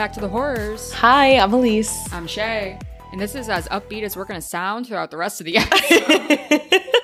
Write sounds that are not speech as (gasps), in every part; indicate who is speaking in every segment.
Speaker 1: Back to the horrors.
Speaker 2: Hi, I'm Elise.
Speaker 1: I'm Shay, and this is as upbeat as we're going to sound throughout the rest of the episode. (laughs) (laughs)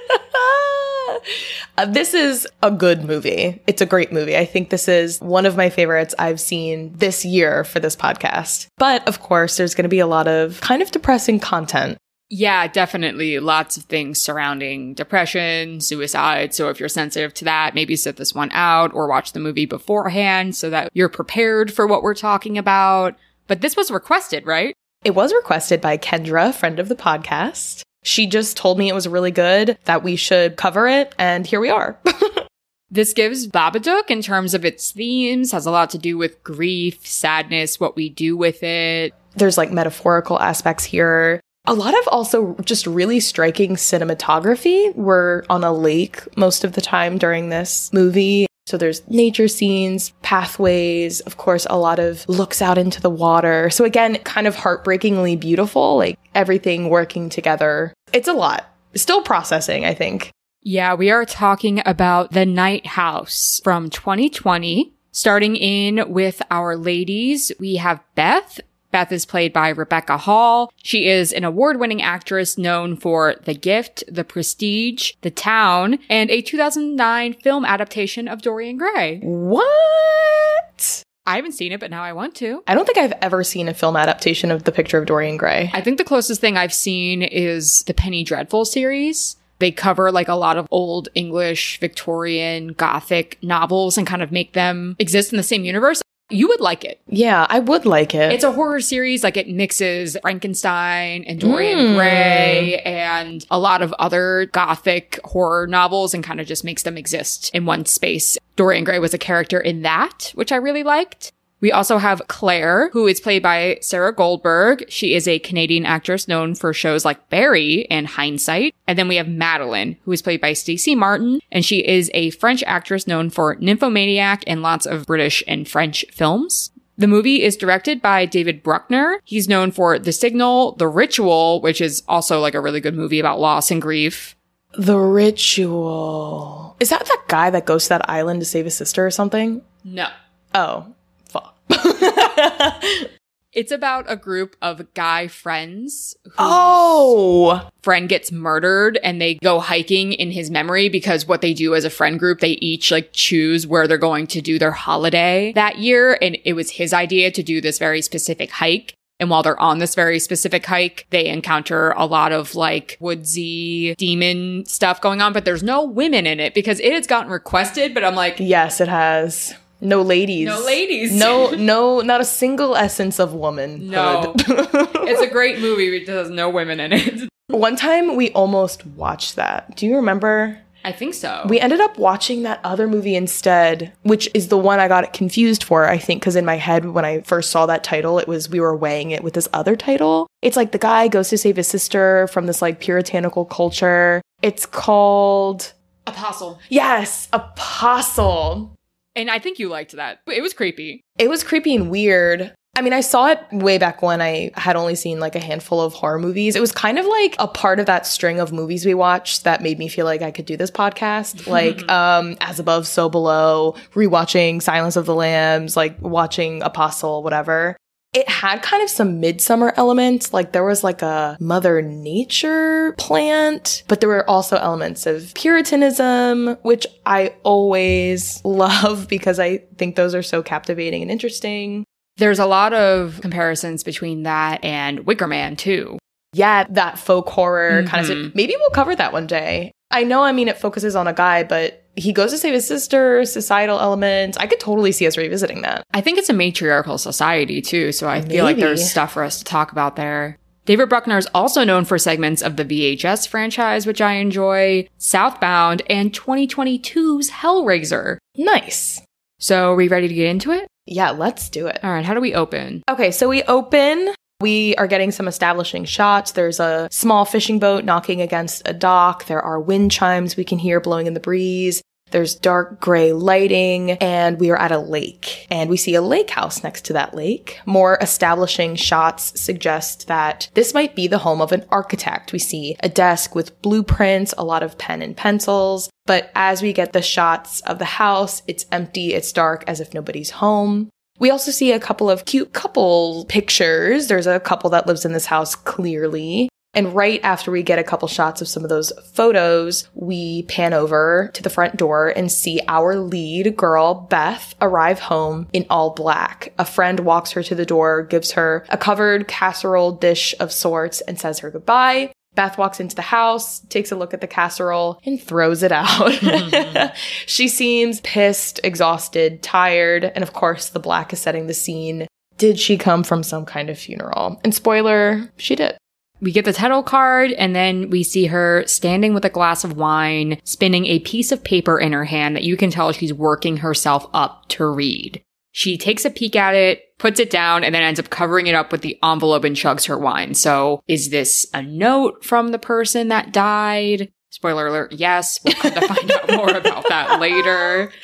Speaker 2: Uh, this is a good movie. It's a great movie. I think this is one of my favorites I've seen this year for this podcast. But of course, there's going to be a lot of kind of depressing content.
Speaker 1: Yeah, definitely lots of things surrounding depression, suicide. So if you're sensitive to that, maybe sit this one out or watch the movie beforehand so that you're prepared for what we're talking about. But this was requested, right?
Speaker 2: It was requested by Kendra, friend of the podcast. She just told me it was really good, that we should cover it, and here we are. (laughs)
Speaker 1: This gives Babadook, in terms of its themes, has a lot to do with grief, sadness, what we do with it.
Speaker 2: There's like metaphorical aspects here. A lot of also just really striking cinematography. We're on a lake most of the time during this movie. So there's nature scenes, pathways, of course, a lot of looks out into the water. So again, kind of heartbreakingly beautiful, like everything working together. It's a lot. Still processing, I think.
Speaker 1: Yeah, we are talking about The Night House from 2020. Starting in with our ladies, we have Beth. Beth is played by Rebecca Hall. She is an award winning actress known for The Gift, The Prestige, The Town, and a 2009 film adaptation of Dorian Gray.
Speaker 2: What?
Speaker 1: I haven't seen it, but now I want to.
Speaker 2: I don't think I've ever seen a film adaptation of The Picture of Dorian Gray.
Speaker 1: I think the closest thing I've seen is the Penny Dreadful series. They cover like a lot of old English, Victorian, Gothic novels and kind of make them exist in the same universe. You would like it.
Speaker 2: Yeah, I would like it.
Speaker 1: It's a horror series, like it mixes Frankenstein and Dorian
Speaker 2: Mm.
Speaker 1: Gray and a lot of other gothic horror novels and kind of just makes them exist in one space. Dorian Gray was a character in that, which I really liked. We also have Claire, who is played by Sarah Goldberg. She is a Canadian actress known for shows like Barry and Hindsight. And then we have Madeline, who is played by Stacy Martin, and she is a French actress known for Nymphomaniac and lots of British and French films. The movie is directed by David Bruckner. He's known for The Signal, The Ritual, which is also like a really good movie about loss and grief.
Speaker 2: the Ritual. Is that that guy that goes to that island to save his sister or something?
Speaker 1: No.
Speaker 2: Oh. (laughs)
Speaker 1: It's about a group of guy friends
Speaker 2: oh,
Speaker 1: friend gets murdered and they go hiking in his memory because what they do as a friend group, they each like choose where they're going to do their holiday that year. And it was his idea to do this very specific hike. And while they're on this very specific hike, they encounter a lot of like woodsy demon stuff going on, but there's no women in it because it has gotten requested, but I'm like,
Speaker 2: yes, it has. No ladies.
Speaker 1: No ladies.
Speaker 2: No, (laughs) no, not a single essence of woman.
Speaker 1: No. (laughs) it's a great movie, but it has no women in it. (laughs)
Speaker 2: One time we almost watched that. Do you remember?
Speaker 1: I think so.
Speaker 2: We ended up watching that other movie instead, which is the one I got confused for, I think, because in my head, when I first saw that title, it was we were weighing it with this other title. It's like the guy goes to save his sister from this like puritanical culture. It's called,
Speaker 1: Apostle.
Speaker 2: yes, Apostle.
Speaker 1: And I think you liked that. It was creepy.
Speaker 2: It was creepy and weird. I mean, I saw it way back when I had only seen like a handful of horror movies. It was kind of like a part of that string of movies we watched that made me feel like I could do this podcast. (laughs) like um As Above, So Below, rewatching Silence of the Lambs, like watching Apostle, whatever. It had kind of some midsummer elements, like there was like a mother nature plant, but there were also elements of puritanism, which I always (laughs) love because I think those are so captivating and interesting.
Speaker 1: There's a lot of comparisons between that and Wicker Man, too.
Speaker 2: yeah, that folk horror kind
Speaker 1: Mhm.
Speaker 2: of. Maybe we'll cover that one day. I know, I mean, it focuses on a guy, but he goes to save his sister, societal elements. I could totally see us revisiting that.
Speaker 1: I think it's a matriarchal society, too, so I feel like there's stuff for us to talk about there. David Bruckner is also known for segments of the VHS franchise, which I enjoy, Southbound, and 2022's Hellraiser.
Speaker 2: Nice.
Speaker 1: So, are we ready to get into it?
Speaker 2: Yeah, let's do it.
Speaker 1: All right, how do we open?
Speaker 2: Okay, so we open. We are getting some establishing shots. There's a small fishing boat knocking against a dock. There are wind chimes we can hear blowing in the breeze. There's dark gray lighting, and we are at a lake. And we see a lake house next to that lake. More establishing shots suggest that this might be the home of an architect. We see a desk with blueprints, a lot of pen and pencils. But as we get the shots of the house, it's empty, it's dark, as if nobody's home. We also see a couple of cute couple pictures. There's a couple that lives in this house clearly. And right after we get a couple shots of some of those photos, we pan over to the front door and see our lead girl, Beth, arrive home in all black. A friend walks her to the door, gives her a covered casserole dish of sorts, and says her goodbye. Beth walks into the house, takes a look at the casserole, and throws it out. Hmm. (laughs) she seems pissed, exhausted, tired, and of course, the black is setting the scene. Did she come from some kind of funeral? And spoiler, she did.
Speaker 1: We get the title card, and then we see her standing with a glass of wine, spinning a piece of paper in her hand that you can tell she's working herself up to read. She takes a peek at it, puts it down, and then ends up covering it up with the envelope and chugs her wine. So, is this a note from the person that died? Spoiler alert, yes. We'll come to find out more about that later. (laughs)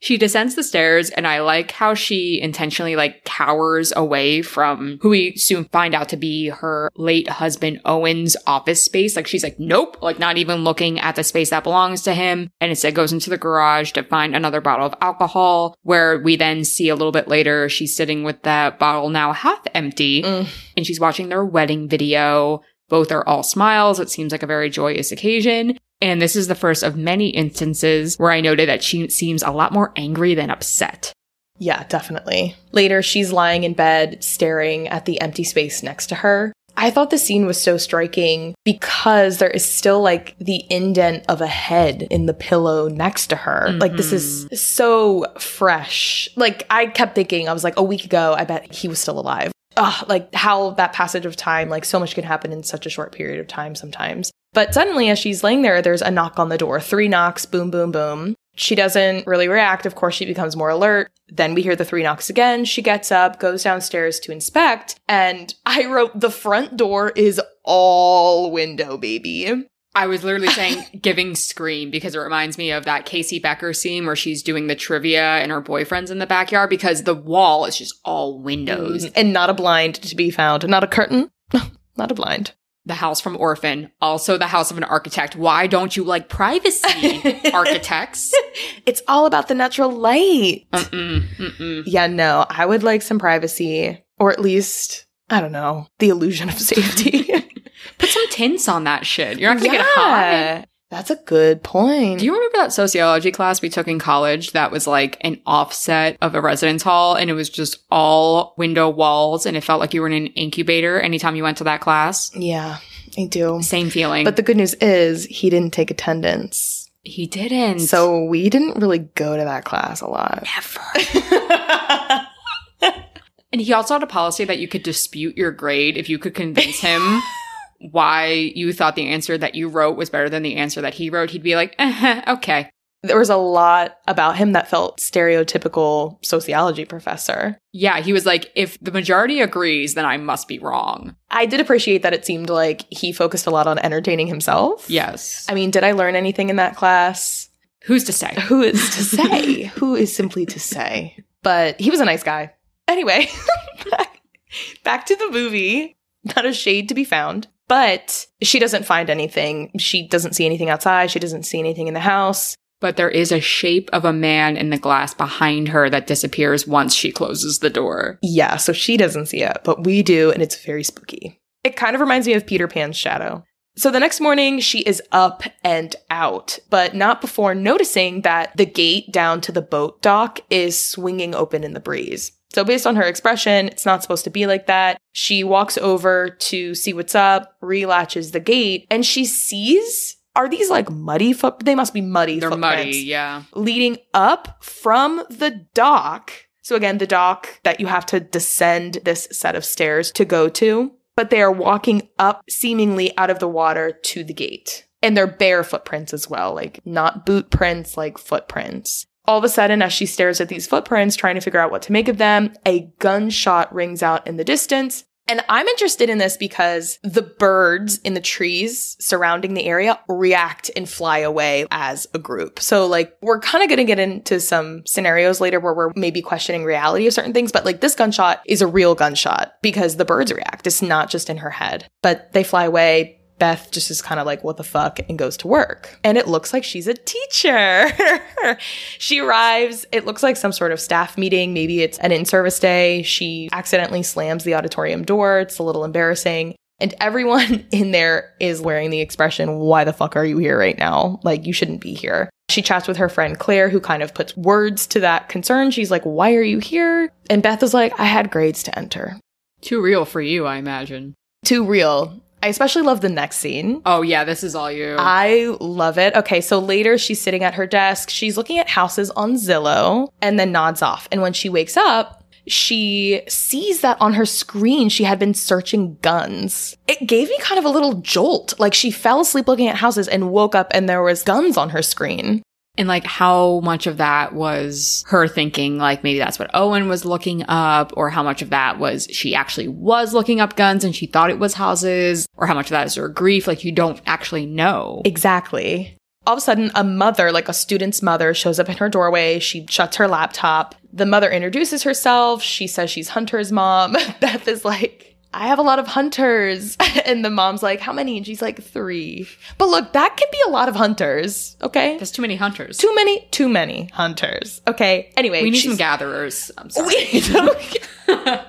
Speaker 1: She descends the stairs, and I like how she intentionally like cowers away from who we soon find out to be her late husband Owen's office space. Like she's like, nope, like not even looking at the space that belongs to him, and instead goes into the garage to find another bottle of alcohol. Where we then see a little bit later, she's sitting with that bottle now half empty,
Speaker 2: Mm.
Speaker 1: and she's watching their wedding video. Both are all smiles. It seems like a very joyous occasion. And this is the first of many instances where I noted that she seems a lot more angry than upset.
Speaker 2: Yeah, definitely. Later, she's lying in bed, staring at the empty space next to her. I thought the scene was so striking because there is still like the indent of a head in the pillow next to her. Like, this is mm-hmm. so fresh. Like, I kept thinking, I was like, a week ago, I bet he was still alive. Ugh, like how that passage of time, like so much can happen in such a short period of time sometimes. But suddenly, as she's laying there, there's a knock on the door. Three knocks, boom, boom, boom. She doesn't really react. Of course, she becomes more alert. Then we hear the three knocks again. She gets up, goes downstairs to inspect. And I wrote, the front door is all window, baby.
Speaker 1: I was literally (laughs) saying giving scream because it reminds me of that Casey Becker scene where she's doing the trivia and her boyfriend's in the backyard because the wall is just all windows.
Speaker 2: Mm, and not a blind to be found. Not a curtain. (laughs) not a blind.
Speaker 1: The house from Orphan, also the house of an architect. Why don't you like privacy, (laughs) architects?
Speaker 2: It's all about the natural light.
Speaker 1: Mm-mm, mm-mm.
Speaker 2: Yeah, no, I would like some privacy, or at least, I don't know, the illusion of safety. (laughs)
Speaker 1: Put some tints on that shit. You're not gonna get hot.
Speaker 2: That's a good point.
Speaker 1: Do you remember that sociology class we took in college that was like an offset of a residence hall and it was just all window walls and it felt like you were in an incubator anytime you went to that class?
Speaker 2: yeah, I do.
Speaker 1: Same feeling.
Speaker 2: But the good news is he didn't take attendance.
Speaker 1: he didn't.
Speaker 2: So we didn't really go to that class a lot.
Speaker 1: Never. (laughs) And he also had a policy that you could dispute your grade if you could convince him (laughs) why you thought the answer that you wrote was better than the answer that he wrote. He'd be like, eh, okay.
Speaker 2: there was a lot about him that felt stereotypical sociology professor.
Speaker 1: Yeah, he was like, if the majority agrees, then I must be wrong.
Speaker 2: I did appreciate that it seemed like he focused a lot on entertaining himself.
Speaker 1: Yes.
Speaker 2: I mean, did I learn anything in that class?
Speaker 1: Who's to say?
Speaker 2: Who is to say? (laughs) Who is simply to say? But he was a nice guy. Anyway, (laughs) back, back to the movie. Not a shade to be found. But she doesn't find anything. She doesn't see anything outside. She doesn't see anything in the house.
Speaker 1: But there is a shape of a man in the glass behind her that disappears once she closes the door.
Speaker 2: Yeah, so she doesn't see it, but we do, and it's very spooky. It kind of reminds me of Peter Pan's shadow. So the next morning, she is up and out, but not before noticing that the gate down to the boat dock is swinging open in the breeze. So, based on her expression, it's not supposed to be like that. She walks over to see what's up, relatches the gate, and she sees are these like muddy foot? They must be muddy
Speaker 1: They're muddy, yeah.
Speaker 2: leading up from the dock. So again, the dock that you have to descend this set of stairs to go to, but they are walking up seemingly out of the water to the gate. And they're bare footprints as well, like not boot prints, like footprints. All of a sudden, as she stares at these footprints, trying to figure out what to make of them, a gunshot rings out in the distance. And I'm interested in this because the birds in the trees surrounding the area react and fly away as a group. So, like, we're kind of going to get into some scenarios later where we're maybe questioning reality of certain things, but like this gunshot is a real gunshot because the birds react. It's not just in her head, but they fly away. Beth just is kind of like, what the fuck, and goes to work. And it looks like she's a teacher. (laughs) she arrives, it looks like some sort of staff meeting. Maybe it's an in service day. She accidentally slams the auditorium door. It's a little embarrassing. And everyone (laughs) in there is wearing the expression, why the fuck are you here right now? Like, you shouldn't be here. She chats with her friend Claire, who kind of puts words to that concern. She's like, why are you here? And Beth is like, I had grades to enter.
Speaker 1: Too real for you, I imagine.
Speaker 2: Too real. I especially love the next scene.
Speaker 1: Oh, yeah, this is all you.
Speaker 2: I love it. Okay, so later she's sitting at her desk. She's looking at houses on Zillow and then nods off. And when she wakes up, she sees that on her screen she had been searching guns. It gave me kind of a little jolt. Like she fell asleep looking at houses and woke up and there was guns on her screen.
Speaker 1: And like how much of that was her thinking like maybe that's what Owen was looking up or how much of that was she actually was looking up guns and she thought it was houses or how much of that is her grief like you don't actually know.
Speaker 2: Exactly. All of a sudden a mother like a student's mother shows up in her doorway. She shuts her laptop. The mother introduces herself. She says she's Hunter's mom. (laughs) Beth is like I have a lot of hunters. (laughs) And the mom's like, How many? And she's like, Three. But look, that can be a lot of hunters. Okay.
Speaker 1: There's too many hunters.
Speaker 2: Too many, too many hunters. Okay. Anyway,
Speaker 1: we need some gatherers. I'm (laughs) sorry. (laughs)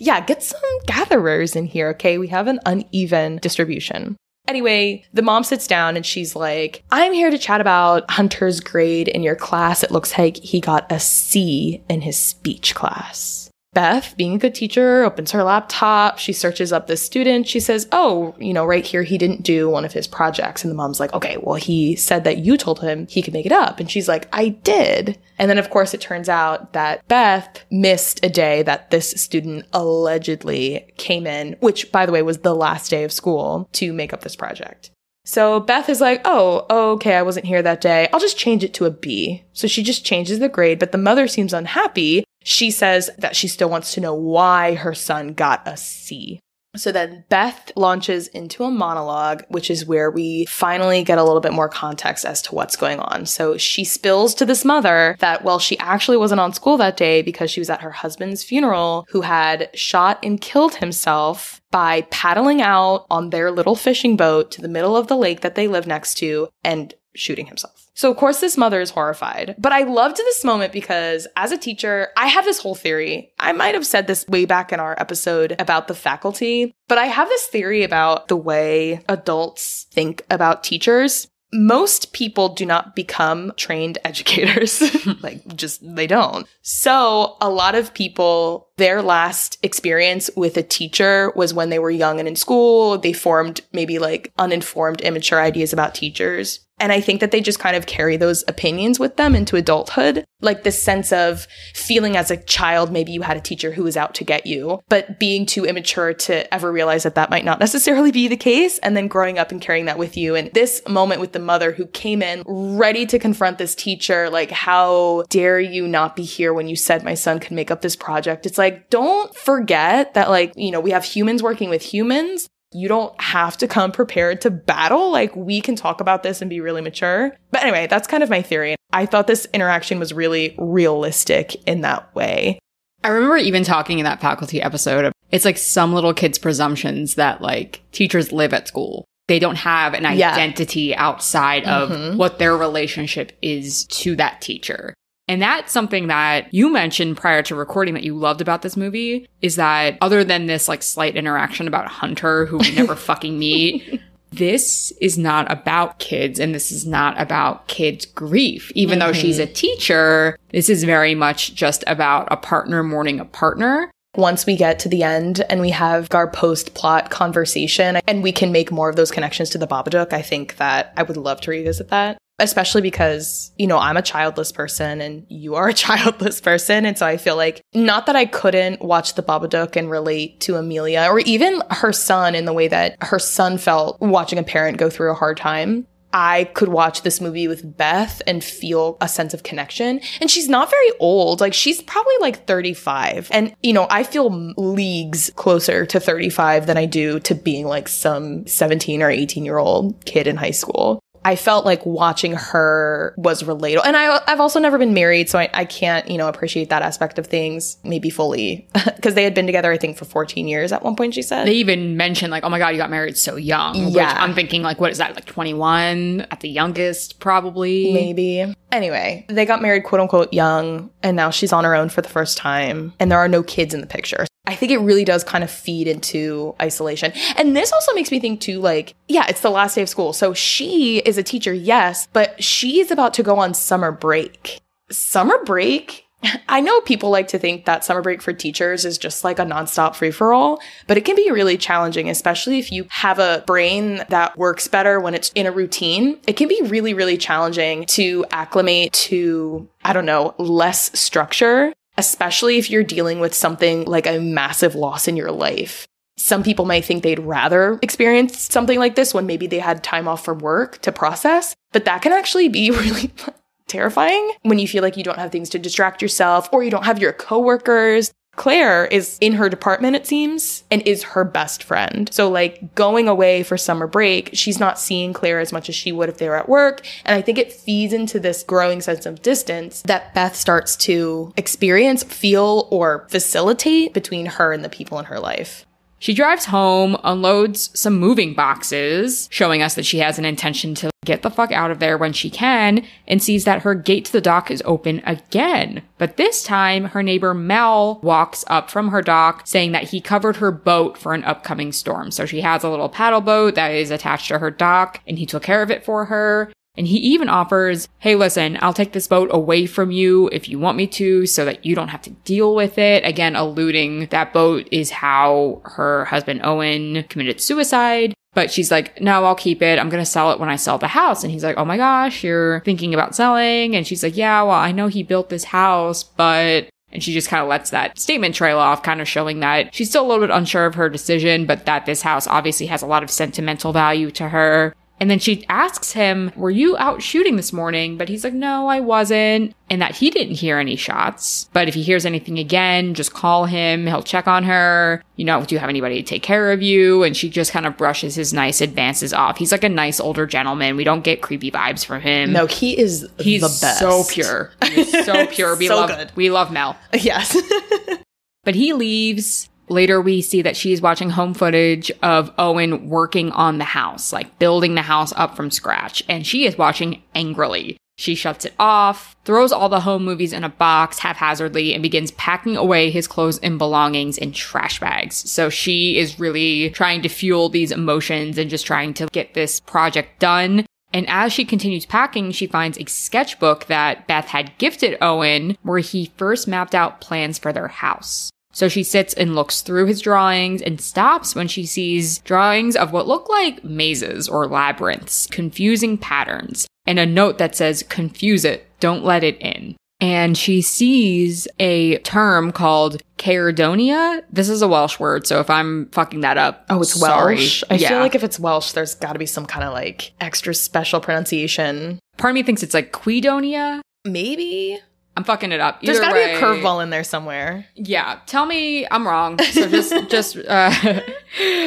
Speaker 2: Yeah, get some gatherers in here, okay? We have an uneven distribution. Anyway, the mom sits down and she's like, I'm here to chat about Hunter's grade in your class. It looks like he got a C in his speech class. Beth, being a good teacher, opens her laptop. She searches up this student. She says, Oh, you know, right here, he didn't do one of his projects. And the mom's like, Okay, well, he said that you told him he could make it up. And she's like, I did. And then, of course, it turns out that Beth missed a day that this student allegedly came in, which, by the way, was the last day of school to make up this project. So Beth is like, oh, okay, I wasn't here that day. I'll just change it to a B. So she just changes the grade, but the mother seems unhappy. She says that she still wants to know why her son got a C. So then Beth launches into a monologue, which is where we finally get a little bit more context as to what's going on. So she spills to this mother that, well, she actually wasn't on school that day because she was at her husband's funeral who had shot and killed himself by paddling out on their little fishing boat to the middle of the lake that they live next to and shooting himself. So of course this mother is horrified. But I loved this moment because as a teacher, I have this whole theory. I might have said this way back in our episode about the faculty, but I have this theory about the way adults think about teachers most people do not become trained (laughs) educators. (laughs) like, just they don't. So, a lot of people, their last experience with a teacher was when they were young and in school. They formed maybe like uninformed, immature ideas about teachers. And I think that they just kind of carry those opinions with them into adulthood. Like this sense of feeling as a child, maybe you had a teacher who was out to get you, but being too immature to ever realize that that might not necessarily be the case. And then growing up and carrying that with you. And this moment with the mother who came in ready to confront this teacher, like, how dare you not be here when you said my son could make up this project? It's like, don't forget that, like, you know, we have humans working with humans you don't have to come prepared to battle. Like, we can talk about this and be really mature. But anyway, that's kind of my theory. I thought this interaction was really realistic in that way.
Speaker 1: I remember even talking in that faculty episode. It's like some little kids' presumptions that like teachers live at school. They don't have an
Speaker 2: Yeah.
Speaker 1: identity outside of
Speaker 2: Mhm.
Speaker 1: what their relationship is to that teacher. And that's something that you mentioned prior to recording that you loved about this movie is that other than this like slight interaction about Hunter, who we never (laughs) fucking meet, this is not about kids and this is not about kids' grief. Even though she's a mm-hmm. teacher, this is very much just about a partner mourning a partner.
Speaker 2: Once we get to the end and we have our post plot conversation and we can make more of those connections to the Babadook, I think that I would love to revisit that. Especially because, you know, I'm a childless person and you are a (laughs) childless person. And so I feel like not that I couldn't watch the Babadook and relate to Amelia or even her son in the way that her son felt watching a parent go through a hard time. I could watch this movie with Beth and feel a sense of connection. And she's not very old. Like she's probably like 35. And, you know, I feel leagues closer to 35 than I do to being like some 17 or 18 year old kid in high school. I felt like watching her was relatable. And I, I've also never been married, so I, I can't, you know, appreciate that aspect of things maybe fully. (laughs) Because they had been together, I think, for 14 years at one point, she said.
Speaker 1: They even mentioned like, oh my god, you got married so young. Which
Speaker 2: Yeah.
Speaker 1: I'm thinking like, what is that? Like 21 at the youngest, probably.
Speaker 2: Maybe. Anyway, they got married quote unquote young, and now she's on her own for the first time, and there are no kids in the picture. I think it really does kind of feed into isolation. And this also makes me think too, like, yeah, it's the last day of school. So she is a teacher, yes, but she's about to go on summer break. Summer break? (laughs) I know people like to think that summer break for teachers is just like a nonstop free for all, but it can be really challenging, especially if you have a brain that works better when it's in a routine. It can be really, really challenging to acclimate to, I don't know, less structure, especially if you're dealing with something like a massive loss in your life. Some people might think they'd rather experience something like this when maybe they had time off from work to process, but that can actually be (laughs) really terrifying when you feel like you don't have things to distract yourself or you don't have your coworkers. Claire is in her department, it seems, and is her best friend. So, like, going away for summer break, she's not seeing Claire as much as she would if they were at work. And I think it feeds into this growing sense of distance that Beth starts to experience, feel, or facilitate between her and the people in her life.
Speaker 1: She drives home, unloads some moving boxes, showing us that she has an intention to get the fuck out of there when she can, and sees that her gate to the dock is open again. But this time, her neighbor Mel walks up from her dock saying that he covered her boat for an upcoming storm. So she has a little paddle boat that is attached to her dock, and he took care of it for her. And he even offers, hey, listen, I'll take this boat away from you if you want me to so that you don't have to deal with it. Again, alluding that boat is how her husband Owen committed suicide. But she's like, no, I'll keep it. I'm going to sell it when I sell the house. And he's like, oh my gosh, you're thinking about selling. And she's like, yeah, well, I know he built this house, but and she just kind of lets that statement trail off, kind of showing that she's still a little bit unsure of her decision, but that this house obviously has a lot of sentimental value to her. And then she asks him, Were you out shooting this morning? But he's like, No, I wasn't. And that he didn't hear any shots. But if he hears anything again, just call him. He'll check on her. You know, do you have anybody to take care of you? And she just kind of brushes his nice advances off. He's like a nice older gentleman. We don't get creepy vibes from him.
Speaker 2: No, he is
Speaker 1: he's
Speaker 2: the best.
Speaker 1: so pure. He's so (laughs) pure. We
Speaker 2: So
Speaker 1: love
Speaker 2: good.
Speaker 1: we love Mel.
Speaker 2: Yes. (laughs)
Speaker 1: But he leaves. Later, we see that she's watching home footage of Owen working on the house, like building the house up from scratch, and she is watching angrily. She shuts it off, throws all the home movies in a box haphazardly, and begins packing away his clothes and belongings in trash bags. So she is really trying to fuel these emotions and just trying to get this project done. And as she continues packing, she finds a sketchbook that Beth had gifted Owen where he first mapped out plans for their house. So she sits and looks through his drawings and stops when she sees drawings of what look like mazes or labyrinths, confusing patterns, and a note that says, confuse it, don't let it in. And she sees a term called Caerdonia. This is a Welsh word, so if I'm fucking that up,
Speaker 2: Oh, it's
Speaker 1: sorry.
Speaker 2: Welsh. I
Speaker 1: Yeah.
Speaker 2: feel like if it's Welsh, there's got to be some kind of like extra special pronunciation.
Speaker 1: part of me thinks it's like Quidonia.
Speaker 2: Maybe
Speaker 1: I'm fucking it up.
Speaker 2: There's got to be a curveball in there somewhere.
Speaker 1: Yeah, tell me I'm wrong. So just (laughs) just uh,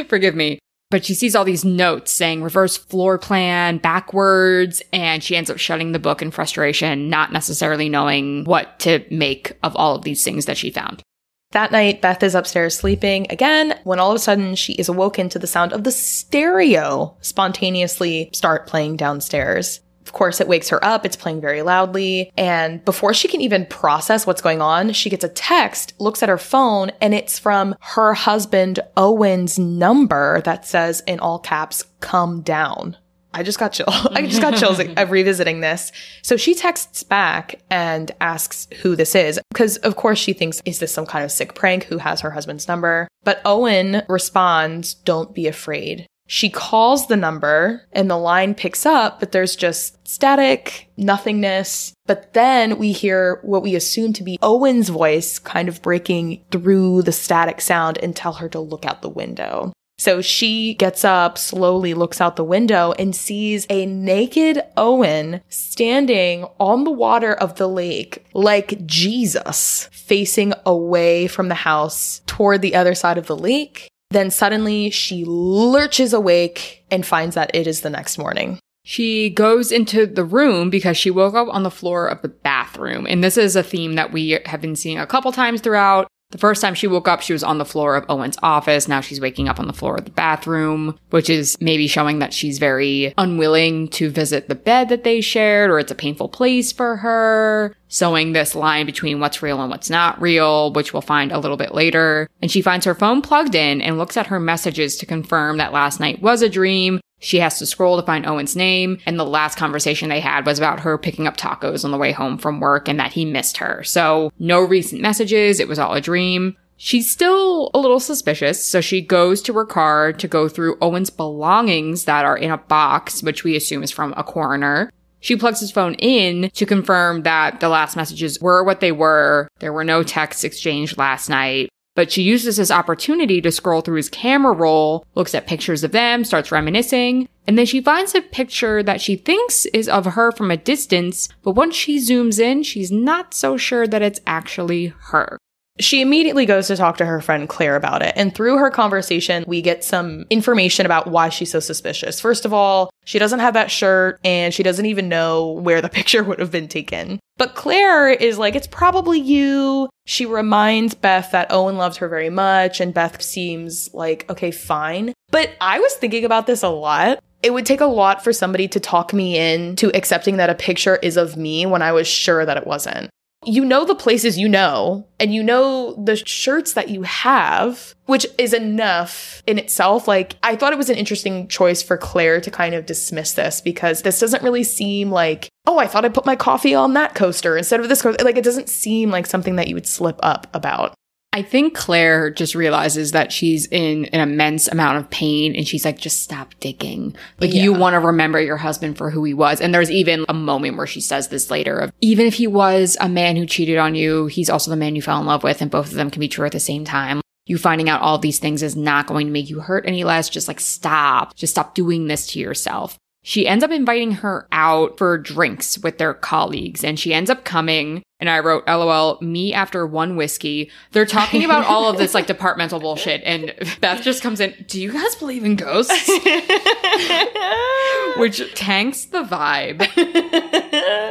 Speaker 1: forgive me. But she sees all these notes saying reverse floor plan backwards, and she ends up shutting the book in frustration, not necessarily knowing what to make of all of these things that she found.
Speaker 2: That night, Beth is upstairs sleeping again when all of a sudden she is awoken to the sound of the stereo spontaneously start playing downstairs. Of course, it wakes her up. It's playing very loudly. And before she can even process what's going on, she gets a text, looks at her phone, and it's from her husband, Owen's number that says in all caps, come down. I just got chill. (laughs) I just got chills of revisiting this. So she texts back and asks who this is because of course she thinks is this some kind of sick prank who has her husband's number. But Owen responds, "Don't be afraid." She calls the number and the line picks up, but there's just static, nothingness. But then we hear what we assume to be Owen's voice kind of breaking through the static sound and tell her to look out the window. So she gets up, slowly looks out the window, and sees a naked Owen standing on the water of the lake like Jesus, facing away from the house toward the other side of the lake. Then suddenly she lurches awake and finds that it is the next morning.
Speaker 1: She goes into the room because she woke up on the floor of the bathroom. And this is a theme that we have been seeing a couple times throughout. The first time she woke up, she was on the floor of Owen's office. Now she's waking up on the floor of the bathroom, which is maybe showing that she's very unwilling to visit the bed that they shared or it's a painful place for her. Sewing this line between what's real and what's not real, which we'll find a little bit later. And she finds her phone plugged in and looks at her messages to confirm that last night was a dream she has to scroll to find Owen's name. And the last conversation they had was about her picking up tacos on the way home from work and that he missed her. So no recent messages. It was all a dream. She's still a little suspicious, so she goes to her car to go through Owen's belongings that are in a box, which we assume is from a coroner. She plugs his phone in to confirm that the last messages were what they were. There were no texts exchanged last night. But she uses this opportunity to scroll through his camera roll, looks at pictures of them, starts reminiscing, and then she finds a picture that she thinks is of her from a distance, but once she zooms in, she's not so sure that it's actually her.
Speaker 2: She immediately goes to talk to her friend Claire about it. And through her conversation, we get some information about why she's so suspicious. First of all, she doesn't have that shirt and she doesn't even know where the (laughs) picture would have been taken. But Claire is like, it's probably you. She reminds Beth that Owen loved her very much, and Beth seems like, okay, fine. But I was thinking about this a lot. It would take a lot for somebody to talk me in to accepting that a picture is of me when I was sure that it wasn't you know the places you know and you know the shirts that you have, which is enough in itself. Like, I thought it was an interesting choice for Claire to kind of dismiss this because this doesn't really seem like, oh, I thought I put my coffee on that coaster instead of this coaster. Like, it doesn't seem like something that you would slip up about.
Speaker 1: I think Claire just realizes that she's in an immense amount of pain and she's like, just stop digging. Like, yeah. you want to remember your husband for who he was. And there's even a moment where she says this later of, even if he was a man who cheated on you, he's also the man you fell in love with. And both of them can be true at the same time. You finding out all these things is not going to make you hurt any less. Just like, stop. Just stop doing this to yourself. She ends up inviting her out for drinks with their colleagues and she ends up coming. And I wrote, LOL, me after one whiskey. They're talking about all of this like departmental bullshit. And Beth just comes in, Do you guys believe in ghosts? (laughs) Which tanks the vibe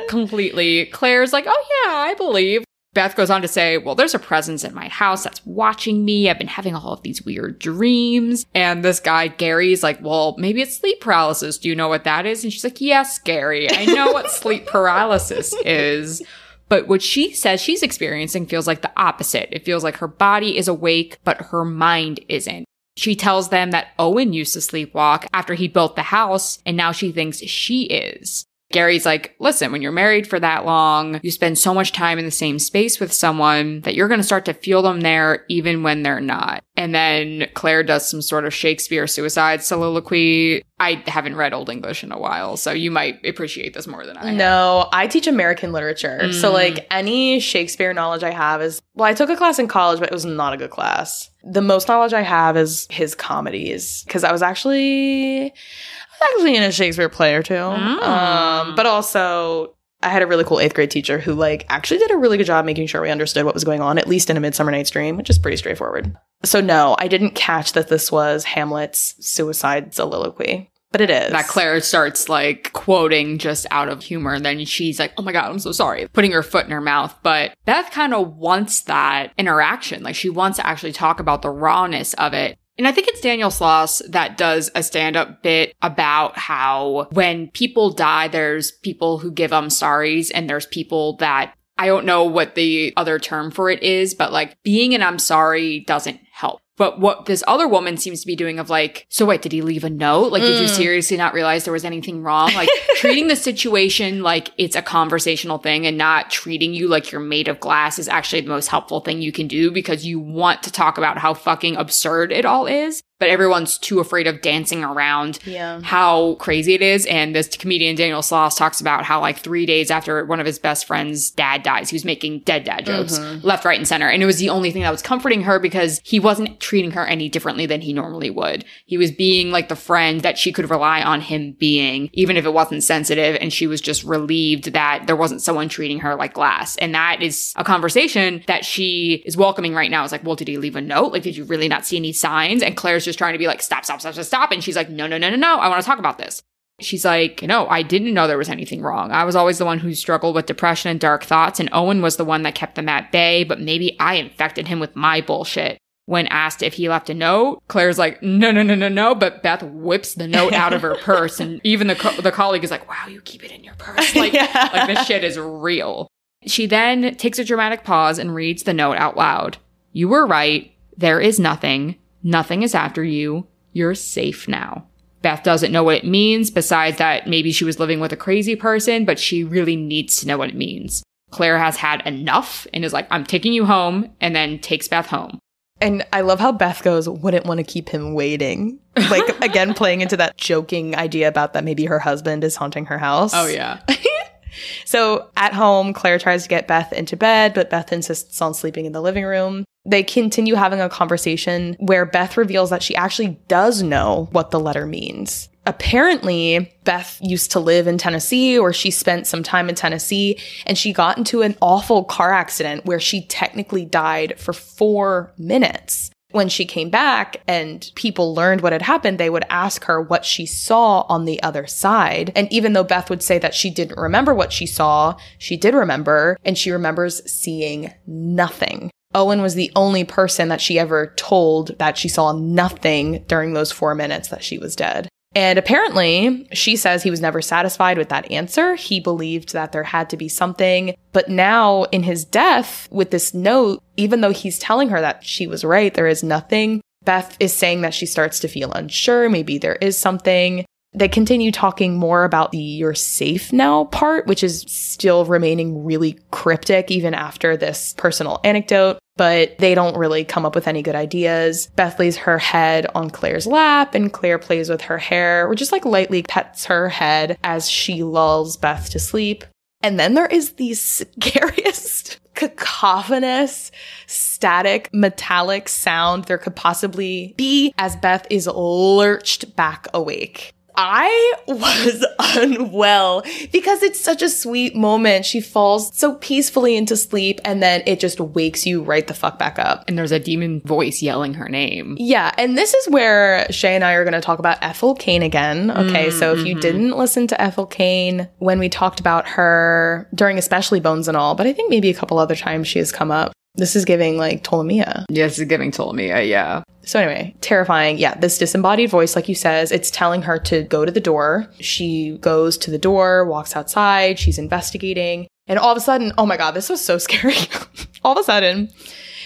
Speaker 1: completely. Claire's like, Oh yeah, I believe. Beth goes on to say, Well, there's a presence in my house that's watching me. I've been having all of these weird dreams. And this guy, Gary's like, Well, maybe it's sleep paralysis. Do you know what that is? And she's like, Yes, Gary, I know what (laughs) sleep paralysis is. But what she says she's experiencing feels like the opposite. It feels like her body is awake, but her mind isn't. She tells them that Owen used to sleepwalk after he built the house, and now she thinks she is. Gary's like, listen, when you're married for that long, you spend so much time in the same space with someone that you're going to start to feel them there even when they're not. And then Claire does some sort of Shakespeare suicide soliloquy. I haven't read Old English in a while, so you might appreciate this more than I.
Speaker 2: No, I teach American literature. Mm. So, like, any Shakespeare knowledge I have is, well, I took a class in college, but it was not a good class. The most knowledge I have is his comedies, because I was actually actually in a Shakespeare play or two. Mm. Um, but also I had a really cool eighth grade teacher who like actually did a really good job making sure we understood what was going on, at least in a Midsummer Night's Dream, which is pretty straightforward. So no, I didn't catch that this was Hamlet's suicide soliloquy. But it is.
Speaker 1: That Claire starts like quoting just out of humor. And then she's like, Oh my God, I'm so sorry. Putting her foot in her mouth. But Beth kind of wants that interaction. Like she wants to actually talk about the rawness of it. And I think it's Daniel Sloss that does a stand up bit about how when people die, there's people who give them sorries and there's people that I don't know what the other term for it is, but like being an I'm sorry doesn't help. But what this other woman seems to be doing of like, so wait, did he leave a note? Like, mm. did you mm. seriously not realize there was anything wrong? Like (laughs) treating the situation like it's a conversational thing and not treating you like you're made of glass is actually the most helpful thing you can do because you want to talk about how fucking absurd it all is but everyone's too afraid of dancing around
Speaker 2: yeah.
Speaker 1: how crazy it is. And this comedian Daniel Sloss talks about how like three days after one of his best friends' dad dies, he was making dead dad jokes mm-hmm. left, right, and center. And it was the only thing that was comforting her because he wasn't treating her any differently than he normally would. He was being like the friend that she could rely on him being, even if it wasn't sensitive. And she was just relieved that there wasn't someone treating her like glass. And that is a conversation that she is welcoming right now. It's like, well, did he leave a note? Like, did you really not see any signs? And Claire's just trying to be like, stop, stop, stop, stop, stop. And she's like, no, no, no, no, no. I want to talk about this. She's like, no, I didn't know there was anything wrong. I was always the one who struggled with depression and dark thoughts, and Owen was the one that kept them at bay, but maybe I infected him with my bullshit. When asked if he left a note, Claire's like, no, no, no, no, no. But Beth whips the note out of her (laughs) purse. And even the, co- the colleague is like, wow, you keep it in your purse. (laughs) Like,
Speaker 2: Yeah.
Speaker 1: like this shit is real. She then takes a dramatic pause and reads the note out loud. You were right. There is nothing. Nothing is after you. You're safe now. Beth doesn't know what it means, besides that maybe she was living with a crazy person, but she really needs to know what it means. Claire has had enough and is like, I'm taking you home, and then takes Beth home.
Speaker 2: And I love how Beth goes, wouldn't want to keep him waiting. Like, (laughs) again, playing into that joking idea about that maybe her husband is haunting her house.
Speaker 1: Oh, yeah. (laughs)
Speaker 2: So at home, Claire tries to get Beth into bed, but Beth insists on sleeping in the living room. They continue having a conversation where Beth reveals that she actually does know what the letter means. Apparently, Beth used to live in Tennessee or she spent some time in Tennessee and she got into an awful car accident where she technically died for four minutes. When she came back and people learned what had happened, they would ask her what she saw on the other side. And even though Beth would say that she didn't remember what she saw, she did remember, and she remembers seeing nothing. Owen was the only person that she ever told that she saw nothing during those four minutes that she was dead. And apparently, she says he was never satisfied with that answer. He believed that there had to be something. But now, in his death, with this note, even though he's telling her that she was right, there is nothing, Beth is saying that she starts to feel unsure. Maybe there is something. They continue talking more about the you're safe now part, which is still remaining really cryptic even after this personal anecdote, but they don't really come up with any good ideas. Beth lays her head on Claire's lap and Claire plays with her hair or just like lightly pets her head as she lulls Beth to sleep. And then there is the (laughs) scariest cacophonous, static, metallic sound there could possibly be as Beth is lurched back awake. I was (laughs) unwell because it's such a sweet moment. She falls so peacefully into sleep and then it just wakes you right the fuck back up.
Speaker 1: And there's a demon voice yelling her name.
Speaker 2: Yeah, and this is where Shay and I are going to talk about Ethel Cain again. Okay, mm, so if you mm-hmm. didn't listen to Ethel Cain when we talked about her during especially Bones and All, but I think maybe a couple other times she has come up. This is giving like Ptolemy.
Speaker 1: Yes, it's giving Ptolemy, yeah.
Speaker 2: So anyway, terrifying. Yeah, this disembodied voice, like you says, it's telling her to go to the door. She goes to the door, walks outside, she's investigating, and all of a sudden, oh my god, this was so (laughs) scary. all of a sudden,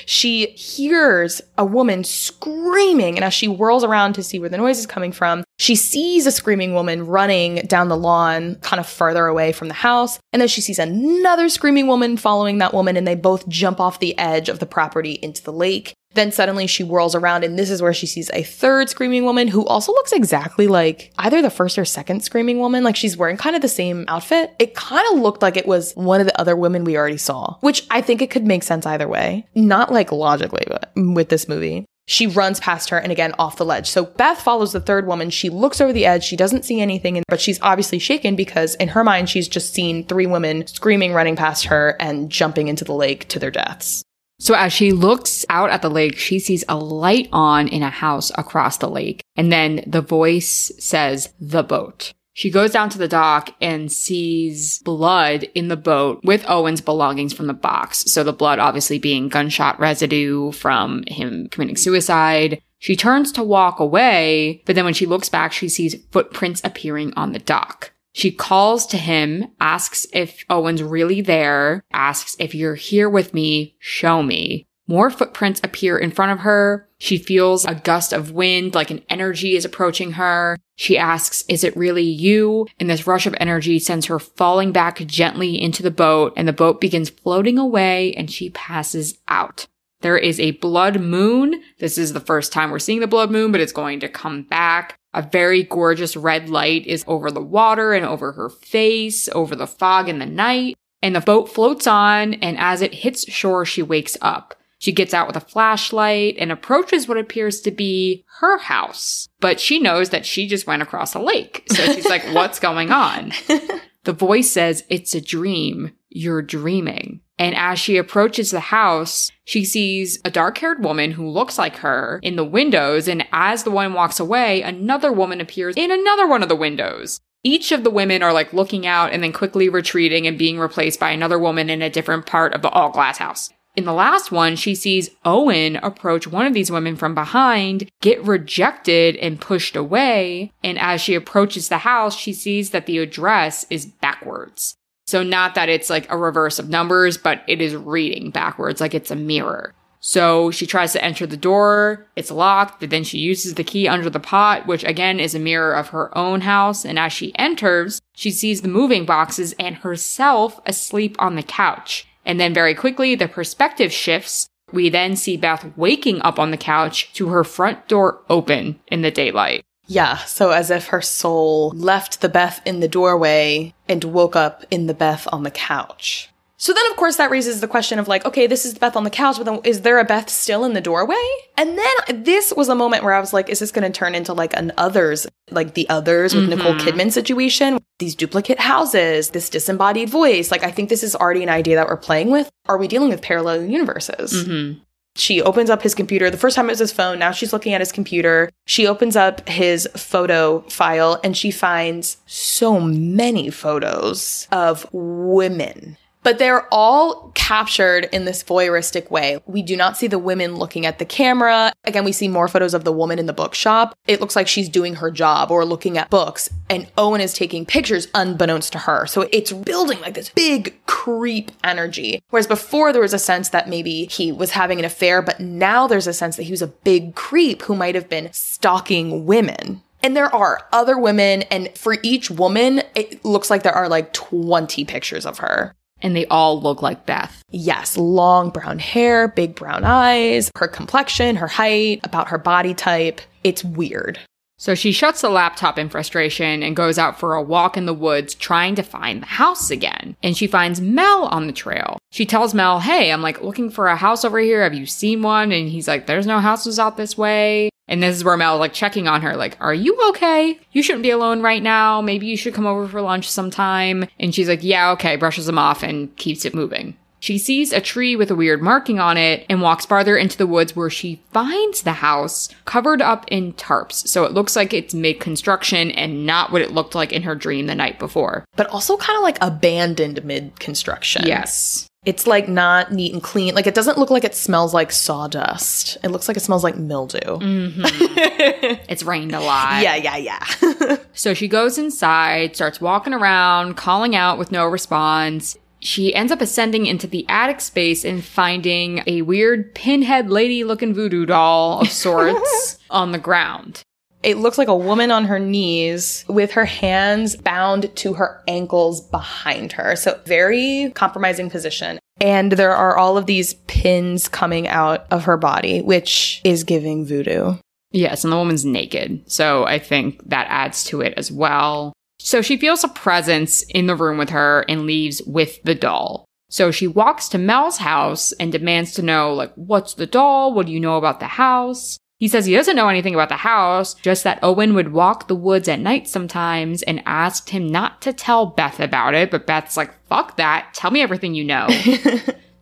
Speaker 2: she hears a woman screaming, and as she whirls around to see where the noise is coming from, she sees a screaming woman running down the lawn, kind of further away from the house. And then she sees another screaming woman following that woman, and they both jump off the edge of the property into the lake. Then suddenly she whirls around, and this is where she sees a third screaming woman who also looks exactly like either the first or second screaming woman. Like she's wearing kind of the same outfit. It kind of looked like it was one of the other women we already saw, which I think it could make sense either way. Not like logically, but with this movie. She runs past her and again off the ledge. So Beth follows the third woman. She looks over the edge. She doesn't see anything, but she's obviously shaken because in her mind, she's just seen three women screaming, running past her, and jumping into the lake to their deaths.
Speaker 1: So as she looks out at the lake, she sees a light on in a house across the lake. And then the voice says, the boat. She goes down to the dock and sees blood in the boat with Owen's belongings from the box. So the blood obviously being gunshot residue from him committing suicide. She turns to walk away, but then when she looks back, she sees footprints appearing on the dock. She calls to him, asks if Owen's really there, asks if you're here with me, show me. More footprints appear in front of her. She feels a gust of wind, like an energy is approaching her. She asks, is it really you? And this rush of energy sends her falling back gently into the boat and the boat begins floating away and she passes out. There is a blood moon. This is the first time we're seeing the blood moon, but it's going to come back. A very gorgeous red light is over the water and over her face, over the fog in the night. And the boat floats on, and as it hits shore, she wakes up. She gets out with a flashlight and approaches what appears to be her house. But she knows that she just went across a lake. So she's like, (laughs) what's going on? (laughs) The voice says, it's a dream. You're dreaming. And as she approaches the house, she sees a dark haired woman who looks like her in the windows. And as the woman walks away, another woman appears in another one of the windows. Each of the women are like looking out and then quickly retreating and being replaced by another woman in a different part of the all glass house. In the last one, she sees Owen approach one of these women from behind, get rejected and pushed away. And as she approaches the house, she sees that the address is backwards. So not that it's like a reverse of numbers, but it is reading backwards, like it's a mirror. So she tries to enter the door. It's locked, but then she uses the key under the pot, which again is a mirror of her own house. And as she enters, she sees the moving boxes and herself asleep on the couch. And then very quickly, the perspective shifts. We then see Beth waking up on the couch to her front door open in the daylight.
Speaker 2: Yeah, so as if her soul left the Beth in the doorway and woke up in the Beth on the couch. So then, of course, that raises the question of like, okay, this is Beth on the couch, but then is there a Beth still in the doorway? And then this was a moment where I was like, is this going to turn into like an others, like the others with Nicole mm-hmm. Kidman situation? These duplicate houses, this disembodied voice. Like, I think this is already an idea that we're playing with. Are we dealing with parallel universes? Mm-hmm. She opens up his computer. The first time it was his phone. Now she's looking at his computer. She opens up his photo file and she finds so many photos of women. But they're all captured in this voyeuristic way. We do not see the women looking at the camera. Again, we see more photos of the woman in the bookshop. It looks like she's doing her job or looking at books, and Owen is taking pictures unbeknownst to her. So it's building like this big creep energy. Whereas before there was a sense that maybe he was having an affair, but now there's a sense that he was a big creep who might have been stalking women. And there are other women, and for each woman, it looks like there are like 20 pictures of her.
Speaker 1: And they all look like Beth.
Speaker 2: Yes, long brown hair, big brown eyes, her complexion, her height, about her body type. It's weird.
Speaker 1: So she shuts the laptop in frustration and goes out for a walk in the woods trying to find the house again. And she finds Mel on the trail. She tells Mel, Hey, I'm like looking for a house over here. Have you seen one? And he's like, There's no houses out this way. And this is where Mel like checking on her, like, Are you okay? You shouldn't be alone right now. Maybe you should come over for lunch sometime. And she's like, Yeah, okay, brushes him off and keeps it moving. She sees a tree with a weird marking on it and walks farther into the woods where she finds the house covered up in tarps. So it looks like it's mid construction and not what it looked like in her dream the night before.
Speaker 2: But also kind of like abandoned mid construction.
Speaker 1: Yes.
Speaker 2: It's like not neat and clean. Like it doesn't look like it smells like sawdust. It looks like it smells like mildew. Mm-hmm. (laughs)
Speaker 1: It's rained a lot.
Speaker 2: Yeah, yeah, yeah. (laughs)
Speaker 1: So she goes inside, starts walking around, calling out with no response. She ends up ascending into the attic space and finding a weird pinhead lady looking voodoo doll of (laughs) sorts on the ground.
Speaker 2: It looks like a woman on her knees with her hands bound to her ankles behind her. So, very compromising position. And there are all of these pins coming out of her body, which is giving voodoo.
Speaker 1: Yes, and the woman's naked. So I think that adds to it as well. So she feels a presence in the room with her and leaves with the doll. So she walks to Mel's house and demands to know, like, what's the doll? What do you know about the house? He says he doesn't know anything about the house, just that Owen would walk the woods at night sometimes and asked him not to tell Beth about it. But Beth's like, fuck that. Tell me everything you know. (laughs)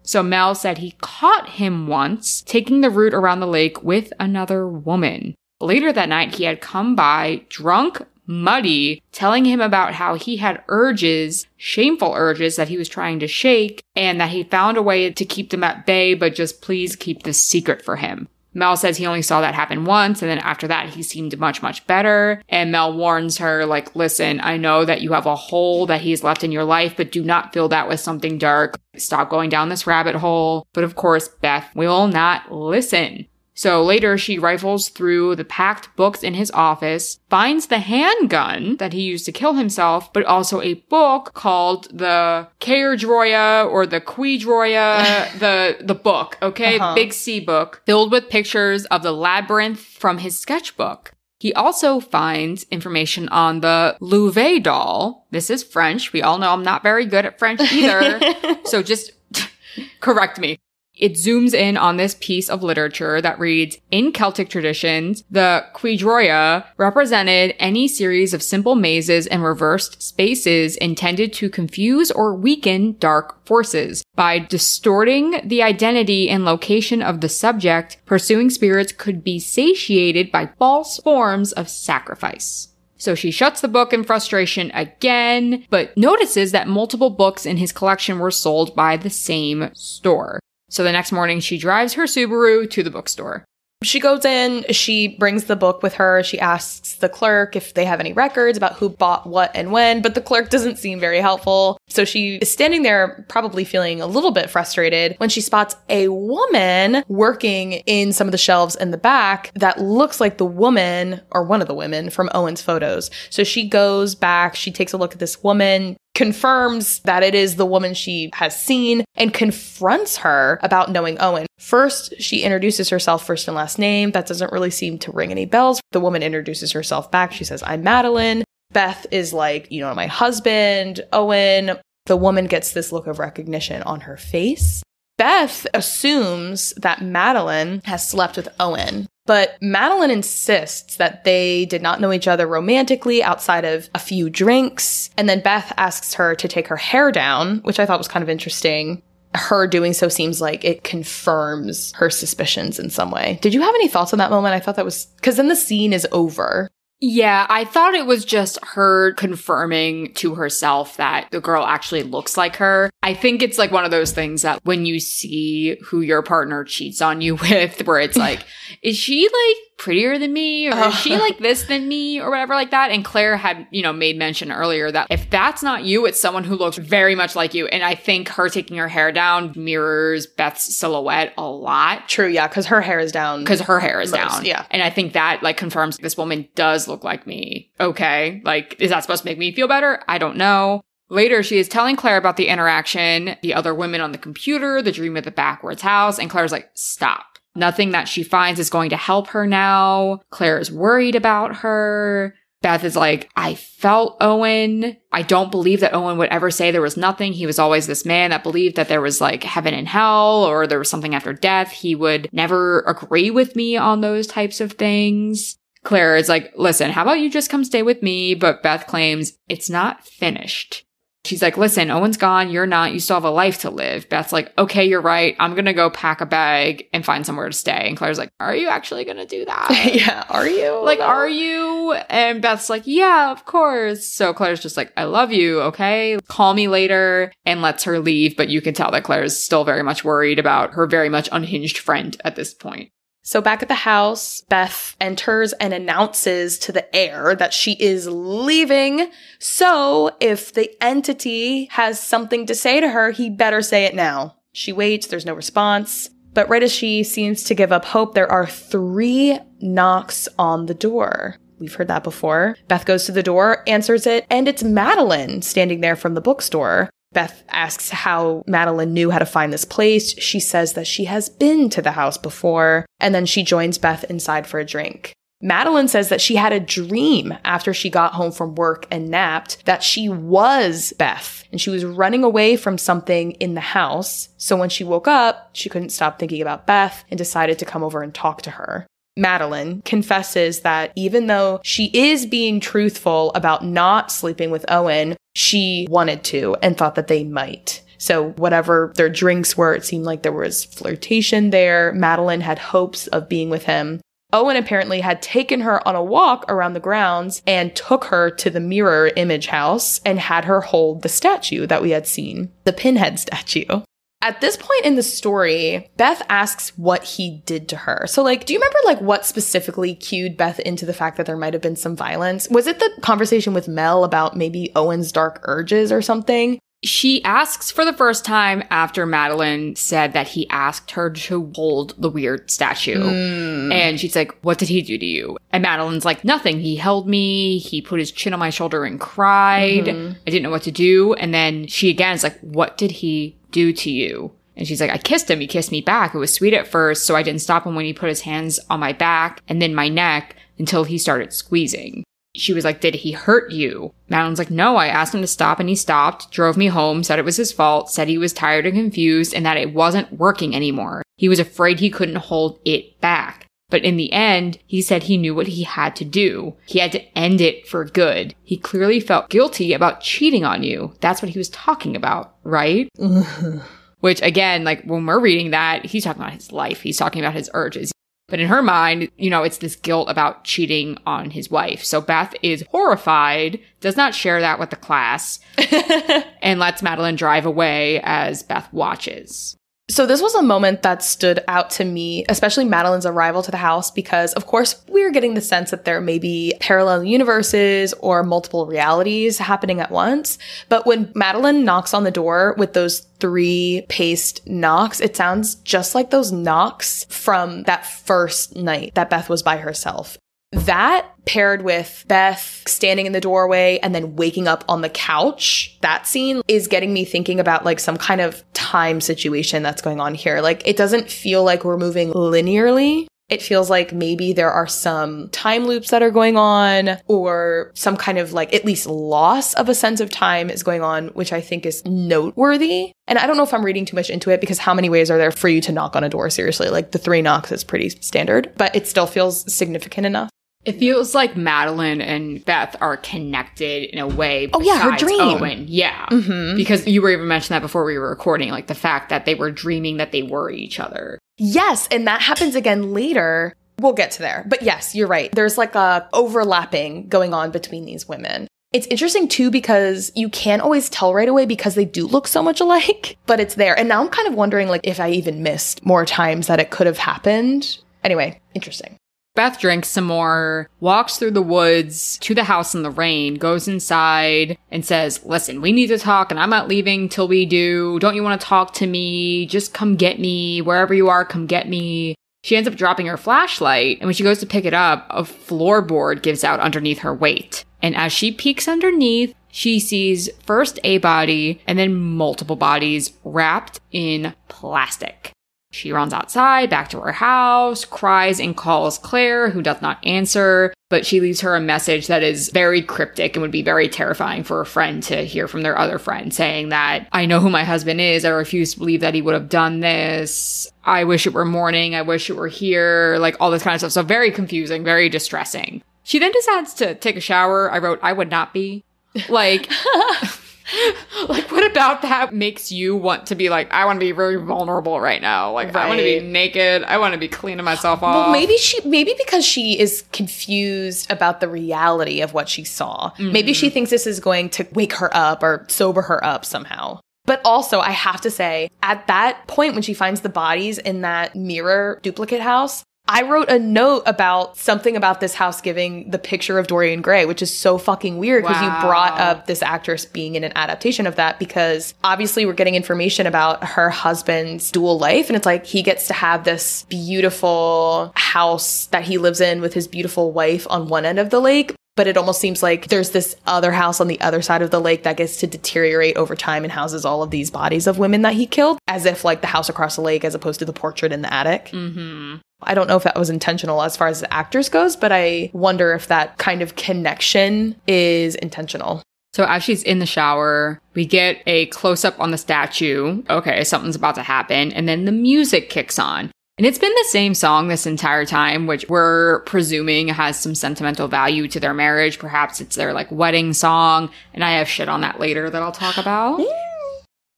Speaker 1: So Mel said he caught him once taking the route around the lake with another woman. Later that night, he had come by drunk, muddy, telling him about how he had urges, shameful urges that he was trying to shake, and that he found a way to keep them at bay, but just please keep this secret for him. Mel says he only saw that happen once, and then after that, he seemed much, much better. And Mel warns her, like, listen, I know that you have a hole that he's left in your life, but do not fill that with something dark. Stop going down this rabbit hole. But of course, Beth will not listen. So later, she rifles through the packed books in his office, finds the handgun that he used to kill himself, but also a book called the Droya or the Droya, (laughs) the, the book, okay?
Speaker 2: Uh-huh.
Speaker 1: Big C book, filled with pictures of the labyrinth from his sketchbook. He also finds information on the Louvet doll. This is French. We all know I'm not very good at French either. (laughs) so just (laughs) correct me. It zooms in on this piece of literature that reads, in Celtic traditions, the Caerdroia represented any series of simple mazes and reversed spaces intended to confuse or weaken dark forces. By distorting the identity and location of the subject, pursuing spirits could be satiated by false forms of sacrifice. So she shuts the book in frustration again, but notices that multiple books in his collection were sold by the same store. So the next morning, she drives her Subaru to the bookstore.
Speaker 2: She goes in, she brings the book with her. She asks the clerk if they have any records about who bought what and when, but the clerk doesn't seem very helpful. So she is standing there, probably feeling a little bit frustrated when she spots a woman working in some of the shelves in the back that looks like the woman or one of the women from Owen's photos. So she goes back, she takes a look at this woman, confirms that it is the woman she has seen and confronts her about knowing Owen. First, she introduces herself first and last name. That doesn't really seem to ring any bells. The woman introduces herself back. She says, I'm Madeline. Beth is like, you know, my husband, Owen. The woman gets this look of recognition on her face. Beth assumes that Madeline has slept with Owen. But Madeline insists that they did not know each other romantically outside of a few drinks. And then Beth asks her to take her hair down, which I thought was kind of interesting. Her doing so seems like it confirms her suspicions in some way. Did you have any thoughts on that moment? I thought that was because then the scene is over.
Speaker 1: Yeah, I thought it was just her confirming to herself that the girl actually looks like her. I think it's like one of those things that when you see who your partner cheats on you (laughs) with, where it's like, is she like prettier than me or is she oh. like this than me or whatever like that. And claire had you know made mention earlier that if that's not you it's someone who looks very much like you. And i think her taking her hair down mirrors beth's silhouette a lot.
Speaker 2: True, yeah, because her hair is down.
Speaker 1: because her hair is
Speaker 2: Most,
Speaker 1: down.
Speaker 2: yeah.
Speaker 1: and i think that like confirms this woman does look like me. Okay like is that supposed to make me feel better? I don't know. Later, she is telling Claire about the interaction, the other women on the computer, the dream of the backwards house, and Claire's like, stop. Nothing that she finds is going to help her now. Claire is worried about her. Beth is like, I felt Owen. I don't believe that Owen would ever say there was nothing. He was always this man that believed that there was like heaven and hell or there was something after death. He would never agree with me on those types of things. Claire is like, listen, how about you just come stay with me? But Beth claims it's not finished. She's like, listen, Owen's gone. You're not. You still have a life to live. Beth's like, okay, you're right. I'm going to go pack a bag and find somewhere to stay. And Claire's like, are you actually going to do that? (laughs)
Speaker 2: yeah, are you?
Speaker 1: like, are you? And Beth's like, yeah, of course. So Claire's just like, I love you. Okay. Call me later and lets her leave. But you can tell that Claire is still very much worried about her very much unhinged friend at this point.
Speaker 2: So back at the house, Beth enters and announces to the air that she is leaving. So if the entity has something to say to her, he better say it now. She waits, there's no response. But right as she seems to give up hope, there are three knocks on the door. We've heard that before. Beth goes to the door, answers it, and it's Madeline standing there from the bookstore. Beth asks how Madeline knew how to find this place. She says that she has been to the house before, and then she joins Beth inside for a drink. Madeline says that she had a dream after she got home from work and napped that she was Beth and she was running away from something in the house. So when she woke up, she couldn't stop thinking about Beth and decided to come over and talk to her. Madeline confesses that even though she is being truthful about not sleeping with Owen, she wanted to and thought that they might. So whatever their drinks were, it seemed like there was flirtation there. Madeline had hopes of being with him. Owen apparently had taken her on a walk around the grounds and took her to the mirror image house and had her hold the statue that we had seen, the pinhead statue. At this point in the story, Beth asks what he did to her. So like, do you remember like what specifically cued Beth into the fact that there might have been some violence? Was it the conversation with Mel about maybe Owen's dark urges or something?
Speaker 1: She asks for the first time after Madeline said that he asked her to hold the weird statue. Hmm. And she's like, What did he do to you? And Madeline's like, Nothing. He held me. He put his chin on my shoulder and cried. Mm-hmm. I didn't know what to do. And then she again is like, What did he do to you? And she's like, I kissed him. He kissed me back. It was sweet at first. So I didn't stop him when he put his hands on my back and then my neck until he started squeezing. She was like, Did he hurt you? Madeline's like, No, I asked him to stop and he stopped, drove me home, said it was his fault, said he was tired and confused and that it wasn't working anymore. He was afraid he couldn't hold it back. But in the end, he said he knew what he had to do. He had to end it for good. He clearly felt guilty about cheating on you. That's what he was talking about, right? (laughs) Which again, like when we're reading that, he's talking about his life. He's talking about his urges. But in her mind, you know, it's this guilt about cheating on his wife. So Beth is horrified, does not share that with the class, (laughs) and lets Madeline drive away as Beth watches.
Speaker 2: So this was a moment that stood out to me, especially Madeline's arrival to the house, because of course we are getting the sense that there may be parallel universes or multiple realities happening at once. But when Madeline knocks on the door with those three paced knocks, it sounds just like those knocks from that first night that Beth was by herself. That paired with Beth standing in the doorway and then waking up on the couch, that scene is getting me thinking about like some kind of time situation that's going on here. Like it doesn't feel like we're moving linearly. It feels like maybe there are some time loops that are going on or some kind of like at least loss of a sense of time is going on, which I think is noteworthy. And I don't know if I'm reading too much into it because how many ways are there for you to knock on a door? Seriously, like the three knocks is pretty standard, but it still feels significant enough.
Speaker 1: It feels like Madeline and Beth are connected in a way.
Speaker 2: Oh, yeah, her dream.
Speaker 1: Owen. Yeah.
Speaker 2: Mm-hmm.
Speaker 1: Because you were even mentioning that before we were recording, like the fact that they were dreaming that they were each other.
Speaker 2: Yes, and that happens again later. We'll get to there. But yes, you're right. There's like a overlapping going on between these women. It's interesting too because you can't always tell right away because they do look so much alike, (laughs) but it's there. And now I'm kind of wondering like if I even missed more times that it could have happened. Anyway, interesting.
Speaker 1: Beth drinks some more, walks through the woods to the house in the rain, goes inside and says, Listen, we need to talk and I'm not leaving till we do. Don't you want to talk to me? Just come get me. Wherever you are, come get me. She ends up dropping her flashlight, and when she goes to pick it up, a floorboard gives out underneath her weight. And as she peeks underneath, she sees first a body and then multiple bodies wrapped in plastic. She runs outside, back to her house, cries and calls Claire, who does not answer, but she leaves her a message that is very cryptic and would be very terrifying for a friend to hear from their other friend saying that, I know who my husband is. I refuse to believe that he would have done this. I wish it were morning. I wish it were here. Like all this kind of stuff. So very confusing, very distressing. She then decides to take a shower. I wrote, I would not be. Like, (laughs) (laughs) like what about that makes you want to be like i want to be very vulnerable right now. Like i want to be naked. I want to be cleaning myself off.
Speaker 2: Well, maybe she, maybe because she is confused about the reality of what she saw. Maybe she mm-hmm. thinks this is going to wake her up or sober her up somehow. But also, I have to say, at that point when she finds the bodies in that mirror duplicate house, I wrote a note about something about this house giving the picture of Dorian Gray, which is so fucking weird because
Speaker 1: Wow.
Speaker 2: you brought up this actress being in an adaptation of that because obviously we're getting information about her husband's dual life. And it's like he gets to have this beautiful house that he lives in with his beautiful wife on one end of the lake. But it almost seems like there's this other house on the other side of the lake that gets to deteriorate over time and houses all of these bodies of women that he killed, as if like the house across the lake, as opposed to the portrait in the attic.
Speaker 1: mm-hmm.
Speaker 2: I don't know if that was intentional as far as the actors goes, but I wonder if that kind of connection is intentional.
Speaker 1: so as she's in the shower we get a close-up on the statue okay something's about to happen and then the music kicks on and it's been the same song this entire time, which we're presuming has some sentimental value to their marriage. Perhaps it's their like wedding song. And I have shit on that later that I'll talk about.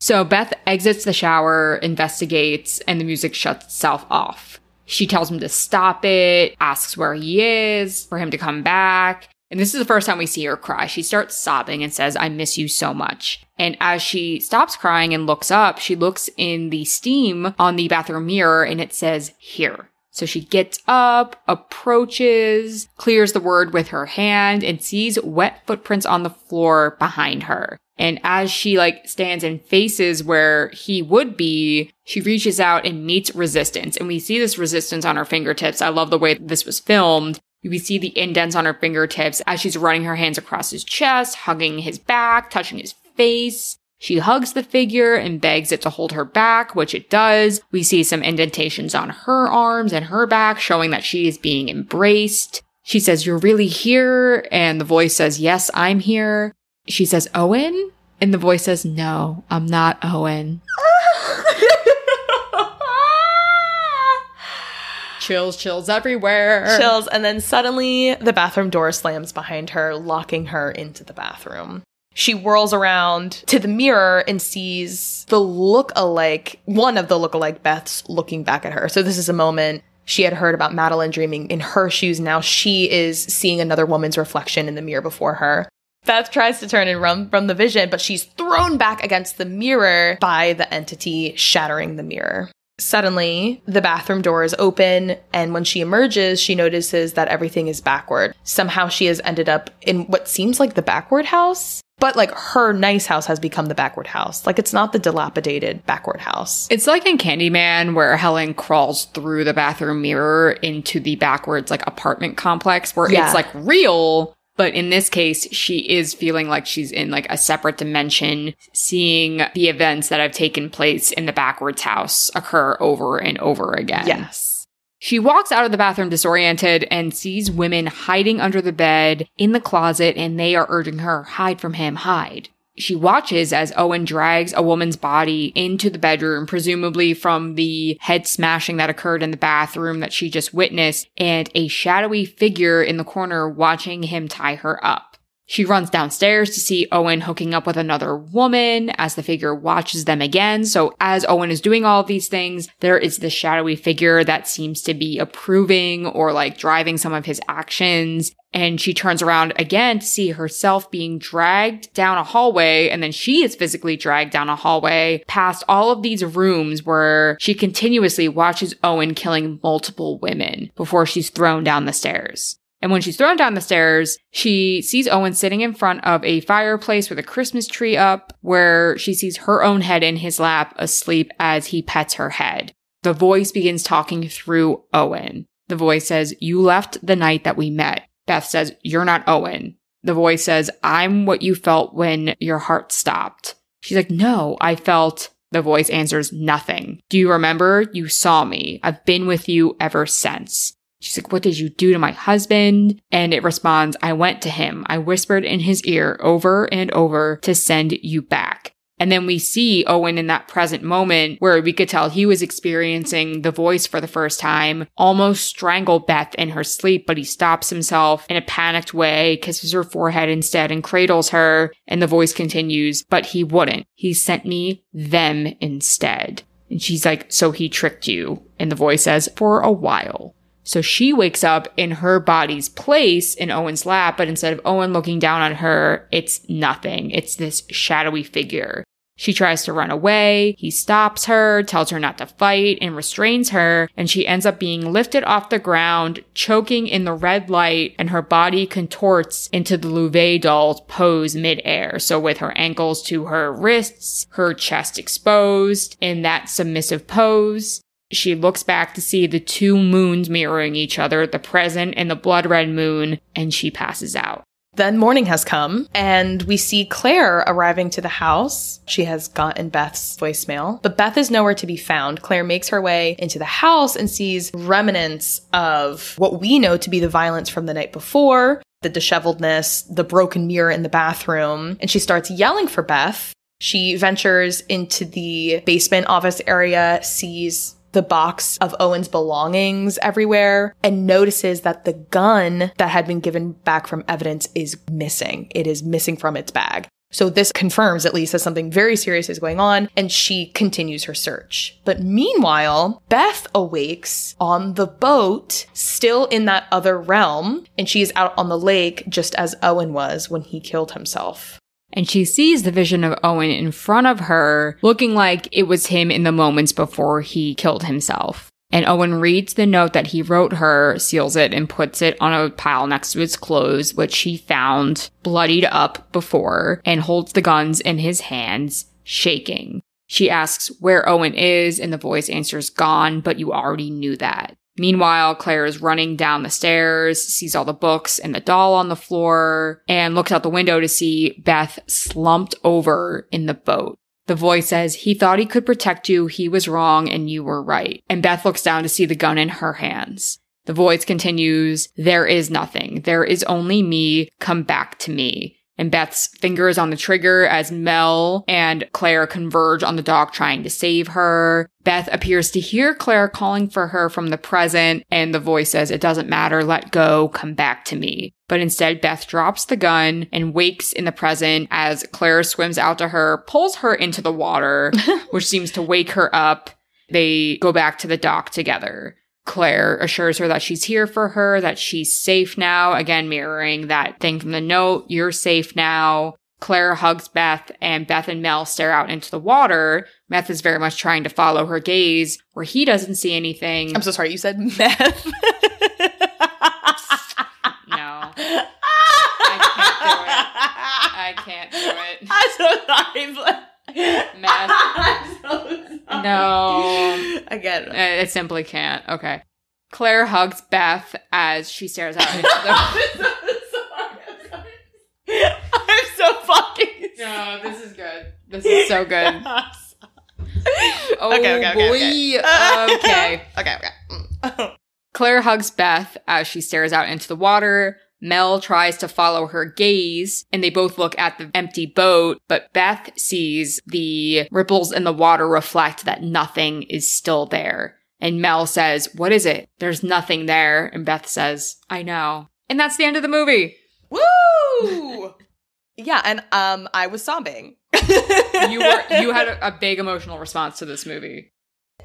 Speaker 1: So Beth exits the shower, investigates, and the music shuts itself off. She tells him to stop it, asks where he is, for him to come back. And this is the first time we see her cry. She starts sobbing and says, I miss you so much. And as she stops crying and looks up, she looks in the steam on the bathroom mirror and it says, here. So she gets up, approaches, clears the word with her hand, and sees wet footprints on the floor behind her. And as she like stands and faces where he would be, she reaches out and meets resistance. And we see this resistance on her fingertips. I love the way this was filmed. We see the indents on her fingertips as she's running her hands across his chest, hugging his back, touching his face. She hugs the figure and begs it to hold her back, which it does. We see some indentations on her arms and her back, showing that she is being embraced. She says, You're really here? And the voice says, Yes, I'm here. She says, Owen? And the voice says, No, I'm not Owen. (laughs) chills, chills everywhere.
Speaker 2: Chills. And then suddenly the bathroom door slams behind her, locking her into the bathroom. She whirls around to the mirror and sees the look-alike, one of the look-alike Beths looking back at her. So this is a moment She had heard about Madeline dreaming in her shoes. Now she is seeing another woman's reflection in the mirror before her. Beth tries to turn and run from the vision, but she's thrown back against the mirror by the entity shattering the mirror. Suddenly, the bathroom door is open, and when she emerges, she notices that everything is backward. Somehow she has ended up in what seems like the backward house, but like her nice house has become the backward house. Like it's not the dilapidated backward house.
Speaker 1: It's like in Candyman where Helen crawls through the bathroom mirror into the backwards like apartment complex where
Speaker 2: Yeah.
Speaker 1: it's like real. But in this case, she is feeling like she's in like a separate dimension, seeing the events that have taken place in the backwards house occur over and over again.
Speaker 2: Yes.
Speaker 1: She walks out of the bathroom disoriented and sees women hiding under the bed in the closet and they are urging her, hide from him, hide. She watches as Owen drags a woman's body into the bedroom, presumably from the head smashing that occurred in the bathroom that she just witnessed, and a shadowy figure in the corner watching him tie her up. She runs downstairs to see Owen hooking up with another woman as the figure watches them again. So as Owen is doing all these things, there is this shadowy figure that seems to be approving or like driving some of his actions. And she turns around again to see herself being dragged down a hallway. And then she is physically dragged down a hallway past all of these rooms where she continuously watches Owen killing multiple women before she's thrown down the stairs. And when she's thrown down the stairs, she sees Owen sitting in front of a fireplace with a Christmas tree up, where she sees her own head in his lap, asleep as he pets her head. The voice begins talking through Owen. The voice says, You left the night that we met. Beth says, You're not Owen. The voice says, I'm what you felt when your heart stopped. She's like, No, I felt. The voice answers, Nothing. Do you remember? You saw me. I've been with you ever since. She's like, What did you do to my husband? And it responds, I went to him. I whispered in his ear over and over to send you back. And then we see Owen in that present moment where we could tell he was experiencing the voice for the first time, almost strangle Beth in her sleep, but he stops himself in a panicked way, kisses her forehead instead, and cradles her. And the voice continues, but he wouldn't. He sent me them instead. And she's like, So he tricked you. And the voice says, For a while. So she wakes up in her body's place in Owen's lap, but instead of Owen looking down on her, it's nothing. It's this shadowy figure. She tries to run away. He stops her, tells her not to fight, and restrains her. And she ends up being lifted off the ground, choking in the red light, and her body contorts into the Louvet doll pose midair. So with her ankles to her wrists, her chest exposed in that submissive pose. She looks back to see the two moons mirroring each other, the present and the blood red moon, and she passes out.
Speaker 2: Then morning has come, and we see Claire arriving to the house. She has gotten Beth's voicemail, but Beth is nowhere to be found. Claire makes her way into the house and sees remnants of what we know to be the violence from the night before, the disheveledness, the broken mirror in the bathroom, and she starts yelling for Beth. She ventures into the basement office area, sees the box of Owen's belongings everywhere and notices that the gun that had been given back from evidence is missing. It is missing from its bag. So this confirms at least that something very serious is going on and she continues her search. But meanwhile, Beth awakes on the boat, still in that other realm, and she is out on the lake just as Owen was when he killed himself.
Speaker 1: And she sees the vision of Owen in front of her, looking like it was him in the moments before he killed himself. And Owen reads the note that he wrote her, seals it, and puts it on a pile next to his clothes, which he found bloodied up before, and holds the guns in his hands, shaking. She asks where Owen is, and the voice answers, Gone, but you already knew that. Meanwhile, Claire is running down the stairs, sees all the books and the doll on the floor, and looks out the window to see Beth slumped over in the boat. The voice says, He thought he could protect you. He was wrong and you were right. And Beth looks down to see the gun in her hands. The voice continues, There is nothing. There is only me. Come back to me. And Beth's fingers on the trigger as Mel and Claire converge on the dock trying to save her. Beth appears to hear Claire calling for her from the present, and the voice says, It doesn't matter, let go, come back to me. But instead, Beth drops the gun and wakes in the present as Claire swims out to her, pulls her into the water, (laughs) which seems to wake her up. They go back to the dock together. Claire assures her that she's here for her, that she's safe now. Again, mirroring that thing from the note. You're safe now. Claire hugs Beth and Beth and Mel stare out into the water. Beth is very much trying to follow her gaze where he doesn't see anything.
Speaker 2: I'm so sorry. You said meth. (laughs)
Speaker 1: no. I can't do it. I can't do it. (laughs)
Speaker 2: I'm so sorry. But- (laughs)
Speaker 1: Meth.
Speaker 2: I'm so.
Speaker 1: No.
Speaker 2: Again.
Speaker 1: It simply can't. Okay. Claire hugs Beth as she stares out into the. (laughs)
Speaker 2: I'm (laughs) so sorry. I'm sorry. I'm so fucking
Speaker 1: no, this is good. This is so good. Oh
Speaker 2: Okay, okay, okay,
Speaker 1: boy.
Speaker 2: okay.
Speaker 1: okay.
Speaker 2: okay, okay. Mm.
Speaker 1: Claire hugs Beth as she stares out into the water. Mel tries to follow her gaze, and they both look at the empty boat, but Beth sees the ripples in the water reflect that nothing is still there. And Mel says, What is it? There's nothing there. And Beth says, I know. And that's the end of the movie.
Speaker 2: Woo! (laughs) yeah, and um, I was sobbing. (laughs)
Speaker 1: You were you had a, a big emotional response to this movie.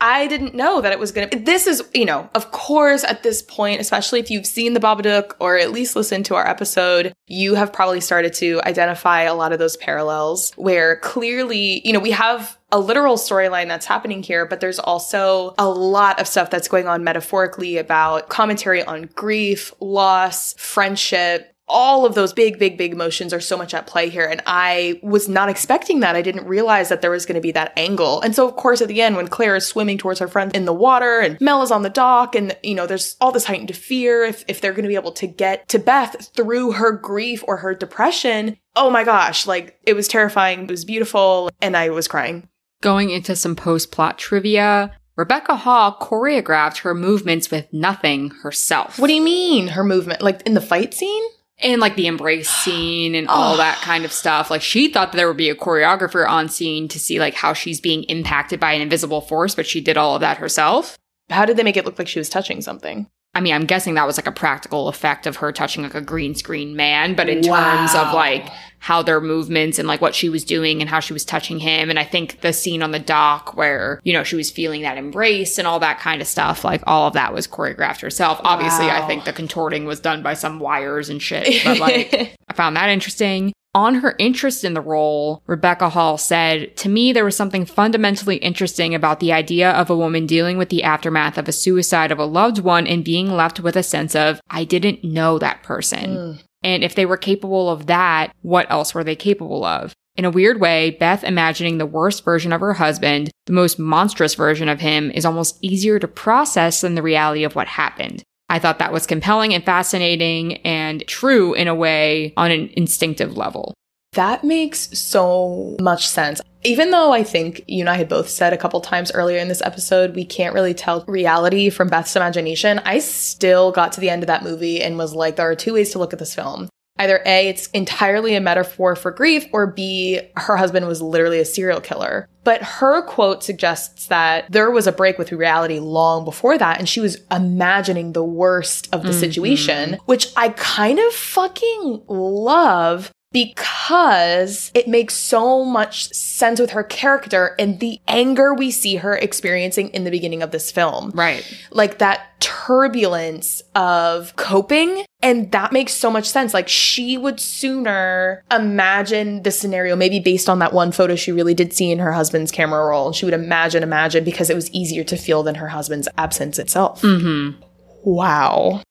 Speaker 2: I didn't know that it was gonna. This is, you know, of course, at this point, especially if you've seen the Babadook or at least listened to our episode, you have probably started to identify a lot of those parallels where clearly, you know, we have a literal storyline that's happening here, but there's also a lot of stuff that's going on metaphorically about commentary on grief, loss, friendship, all of those big, big, big emotions are so much at play here. And I was not expecting that. I didn't realize that there was going to be that angle. And so, of course, at the end, when Claire is swimming towards her friend in the water and Mel is on the dock and, you know, there's all this heightened fear if, if they're going to be able to get to Beth through her grief or her depression. Oh my gosh. Like it was terrifying. It was beautiful. And I was crying.
Speaker 1: Going into some post plot trivia, Rebecca Hall choreographed her movements with nothing herself.
Speaker 2: What do you mean her movement? Like in the fight scene?
Speaker 1: And like the embrace (gasps) scene and all
Speaker 2: Oh.
Speaker 1: that kind of stuff. Like she thought that there would be a choreographer on scene to see like how she's being impacted by an invisible force, but she did all of that herself.
Speaker 2: How did they make it look like she was touching something?
Speaker 1: I mean, I'm guessing that was like a practical effect of her touching like a green screen man, but in terms of like how their movements and like what she was doing and how she was touching him. And I think the scene on the dock where, you know, she was feeling that embrace and all that kind of stuff, like all of that was choreographed herself. Obviously, I think the contorting was done by some wires and shit, but like (laughs) I found that interesting. On her interest in the role, Rebecca Hall said, To me, there was something fundamentally interesting about the idea of a woman dealing with the aftermath of a suicide of a loved one and being left with a sense of, I didn't know that person.
Speaker 2: Mm.
Speaker 1: And if they were capable of that, what else were they capable of? In a weird way, Beth imagining the worst version of her husband, the most monstrous version of him, is almost easier to process than the reality of what happened. I thought that was compelling and fascinating and true in a way on an instinctive level.
Speaker 2: That makes so much sense. Even though I think you and I had both said a couple times earlier in this episode, we can't really tell reality from Beth's imagination, I still got to the end of that movie and was like, there are two ways to look at this film. Either A, it's entirely a metaphor for grief, or B, her husband was literally a serial killer. But her quote suggests that there was a break with reality long before that, and she was imagining the worst of the mm-hmm. situation, which I kind of fucking love because it makes so much sense with her character and the anger we see her experiencing in the beginning of this film
Speaker 1: Right.
Speaker 2: like that turbulence of coping. And that makes so much sense. Like she would sooner imagine the scenario, maybe based on that one photo she really did see in her husband's camera roll. And she would imagine, imagine because it was easier to feel than her husband's absence itself.
Speaker 1: Mm-hmm.
Speaker 2: Wow.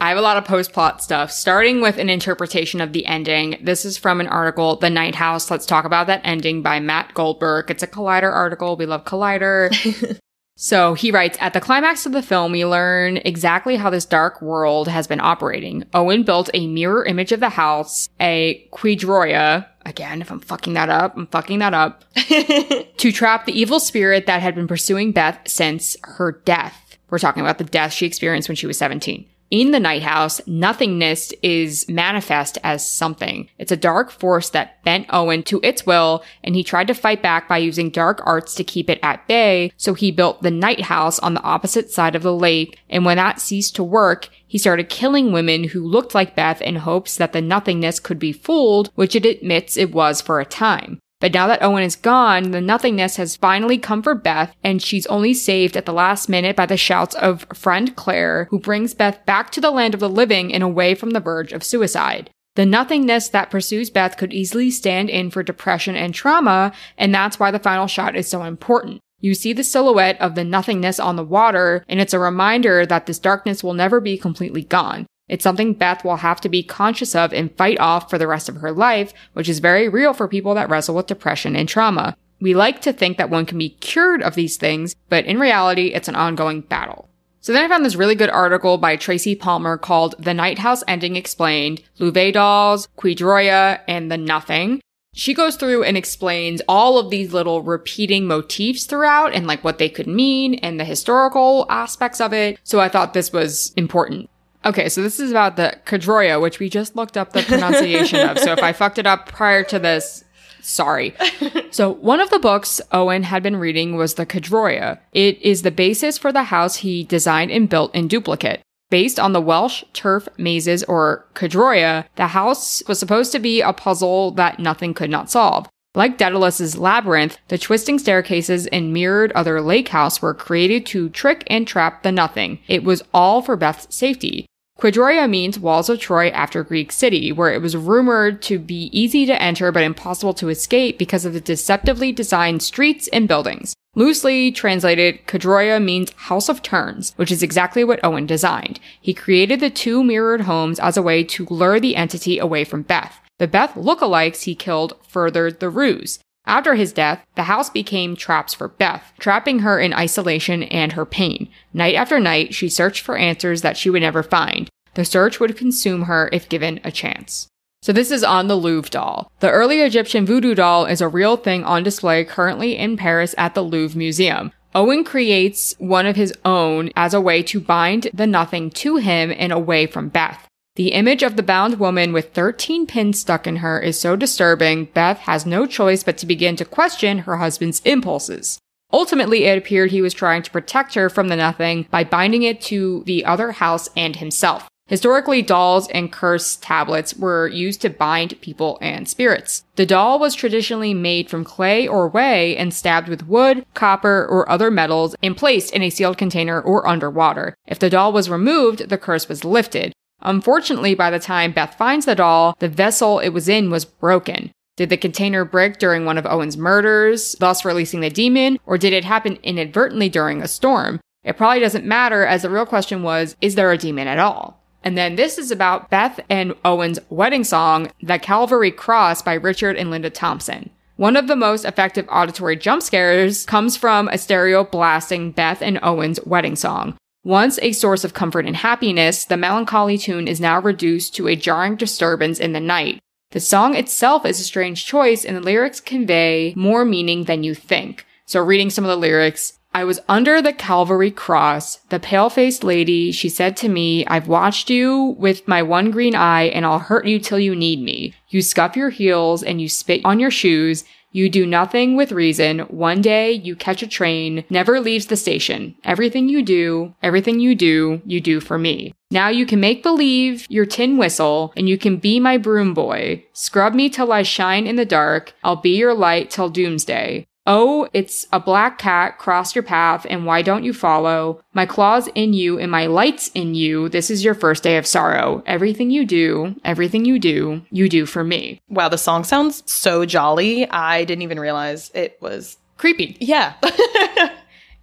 Speaker 1: I have a lot of post plot stuff, starting with an interpretation of the ending. This is from an article, The Night House. Let's talk about that ending by Matt Goldberg. It's a Collider article. We love Collider. (laughs) so he writes At the climax of the film, we learn exactly how this dark world has been operating. Owen built a mirror image of the house, a Caerdroia. Again, if I'm fucking that up, I'm fucking that up. (laughs) to trap the evil spirit that had been pursuing Beth since her death. We're talking about the death she experienced when she was 17. In the night house, nothingness is manifest as something. It's a dark force that bent Owen to its will, and he tried to fight back by using dark arts to keep it at bay, so he built the night house on the opposite side of the lake, and when that ceased to work, he started killing women who looked like Beth in hopes that the nothingness could be fooled, which it admits it was for a time. But now that Owen is gone, the nothingness has finally come for Beth, and she's only saved at the last minute by the shouts of friend Claire, who brings Beth back to the land of the living and away from the verge of suicide. The nothingness that pursues Beth could easily stand in for depression and trauma, and that's why the final shot is so important. You see the silhouette of the nothingness on the water, and it's a reminder that this darkness will never be completely gone. It's something Beth will have to be conscious of and fight off for the rest of her life, which is very real for people that wrestle with depression and trauma. We like to think that one can be cured of these things, but in reality, it's an ongoing battle. So then I found this really good article by Tracy Palmer called The Night House Ending Explained, Louvet Dolls, Caerdroia, and the Nothing. She goes through and explains all of these little repeating motifs throughout and like what they could mean and the historical aspects of it. So I thought this was important. Okay, so this is about the Caerdroia, which we just looked up the pronunciation of. So if I fucked it up prior to this, sorry. (laughs) so one of the books Owen had been reading was the Caerdroia. It is the basis for the house he designed and built in duplicate. Based on the Welsh turf mazes or Caerdroia, the house was supposed to be a puzzle that nothing could not solve. Like Daedalus's labyrinth, the twisting staircases and mirrored other lake house were created to trick and trap the nothing. It was all for Beth's safety. Caerdroia means walls of Troy after Greek city, where it was rumored to be easy to enter but impossible to escape because of the deceptively designed streets and buildings. Loosely translated, Caerdroia means House of Turns, which is exactly what Owen designed. He created the two mirrored homes as a way to lure the entity away from Beth. The Beth lookalikes he killed furthered the ruse. After his death, the house became traps for Beth, trapping her in isolation and her pain. Night after night, she searched for answers that she would never find. The search would consume her if given a chance. So this is on the Louvre doll. The early Egyptian voodoo doll is a real thing on display currently in Paris at the Louvre Museum. Owen creates one of his own as a way to bind the nothing to him and away from Beth. The image of the bound woman with 13 pins stuck in her is so disturbing, Beth has no choice but to begin to question her husband's impulses. Ultimately, it appeared he was trying to protect her from the nothing by binding it to the other house and himself. Historically, dolls and curse tablets were used to bind people and spirits. The doll was traditionally made from clay or whey and stabbed with wood, copper, or other metals and placed in a sealed container or underwater. If the doll was removed, the curse was lifted. Unfortunately, by the time Beth finds the doll, the vessel it was in was broken. Did the container break during one of Owen's murders, thus releasing the demon, or did it happen inadvertently during a storm? It probably doesn't matter, as the real question was, is there a demon at all? And then this is about Beth and Owen's wedding song, The Calvary Cross by Richard and Linda Thompson. One of the most effective auditory jump scares comes from a stereo blasting Beth and Owen's wedding song. Once a source of comfort and happiness, the melancholy tune is now reduced to a jarring disturbance in the night. The song itself is a strange choice, and the lyrics convey more meaning than you think. So, reading some of the lyrics, I was under the Calvary cross. The pale faced lady, she said to me, I've watched you with my one green eye and I'll hurt you till you need me. You scuff your heels and you spit on your shoes you do nothing with reason. One day you catch a train, never leaves the station. Everything you do, everything you do, you do for me. Now you can make believe your tin whistle and you can be my broom boy. Scrub me till I shine in the dark. I'll be your light till doomsday. Oh, it's a black cat crossed your path, and why don't you follow? My claws in you and my lights in you. This is your first day of sorrow. Everything you do, everything you do, you do for me.
Speaker 2: Wow, the song sounds so jolly. I didn't even realize it was
Speaker 1: creepy.
Speaker 2: Yeah. (laughs)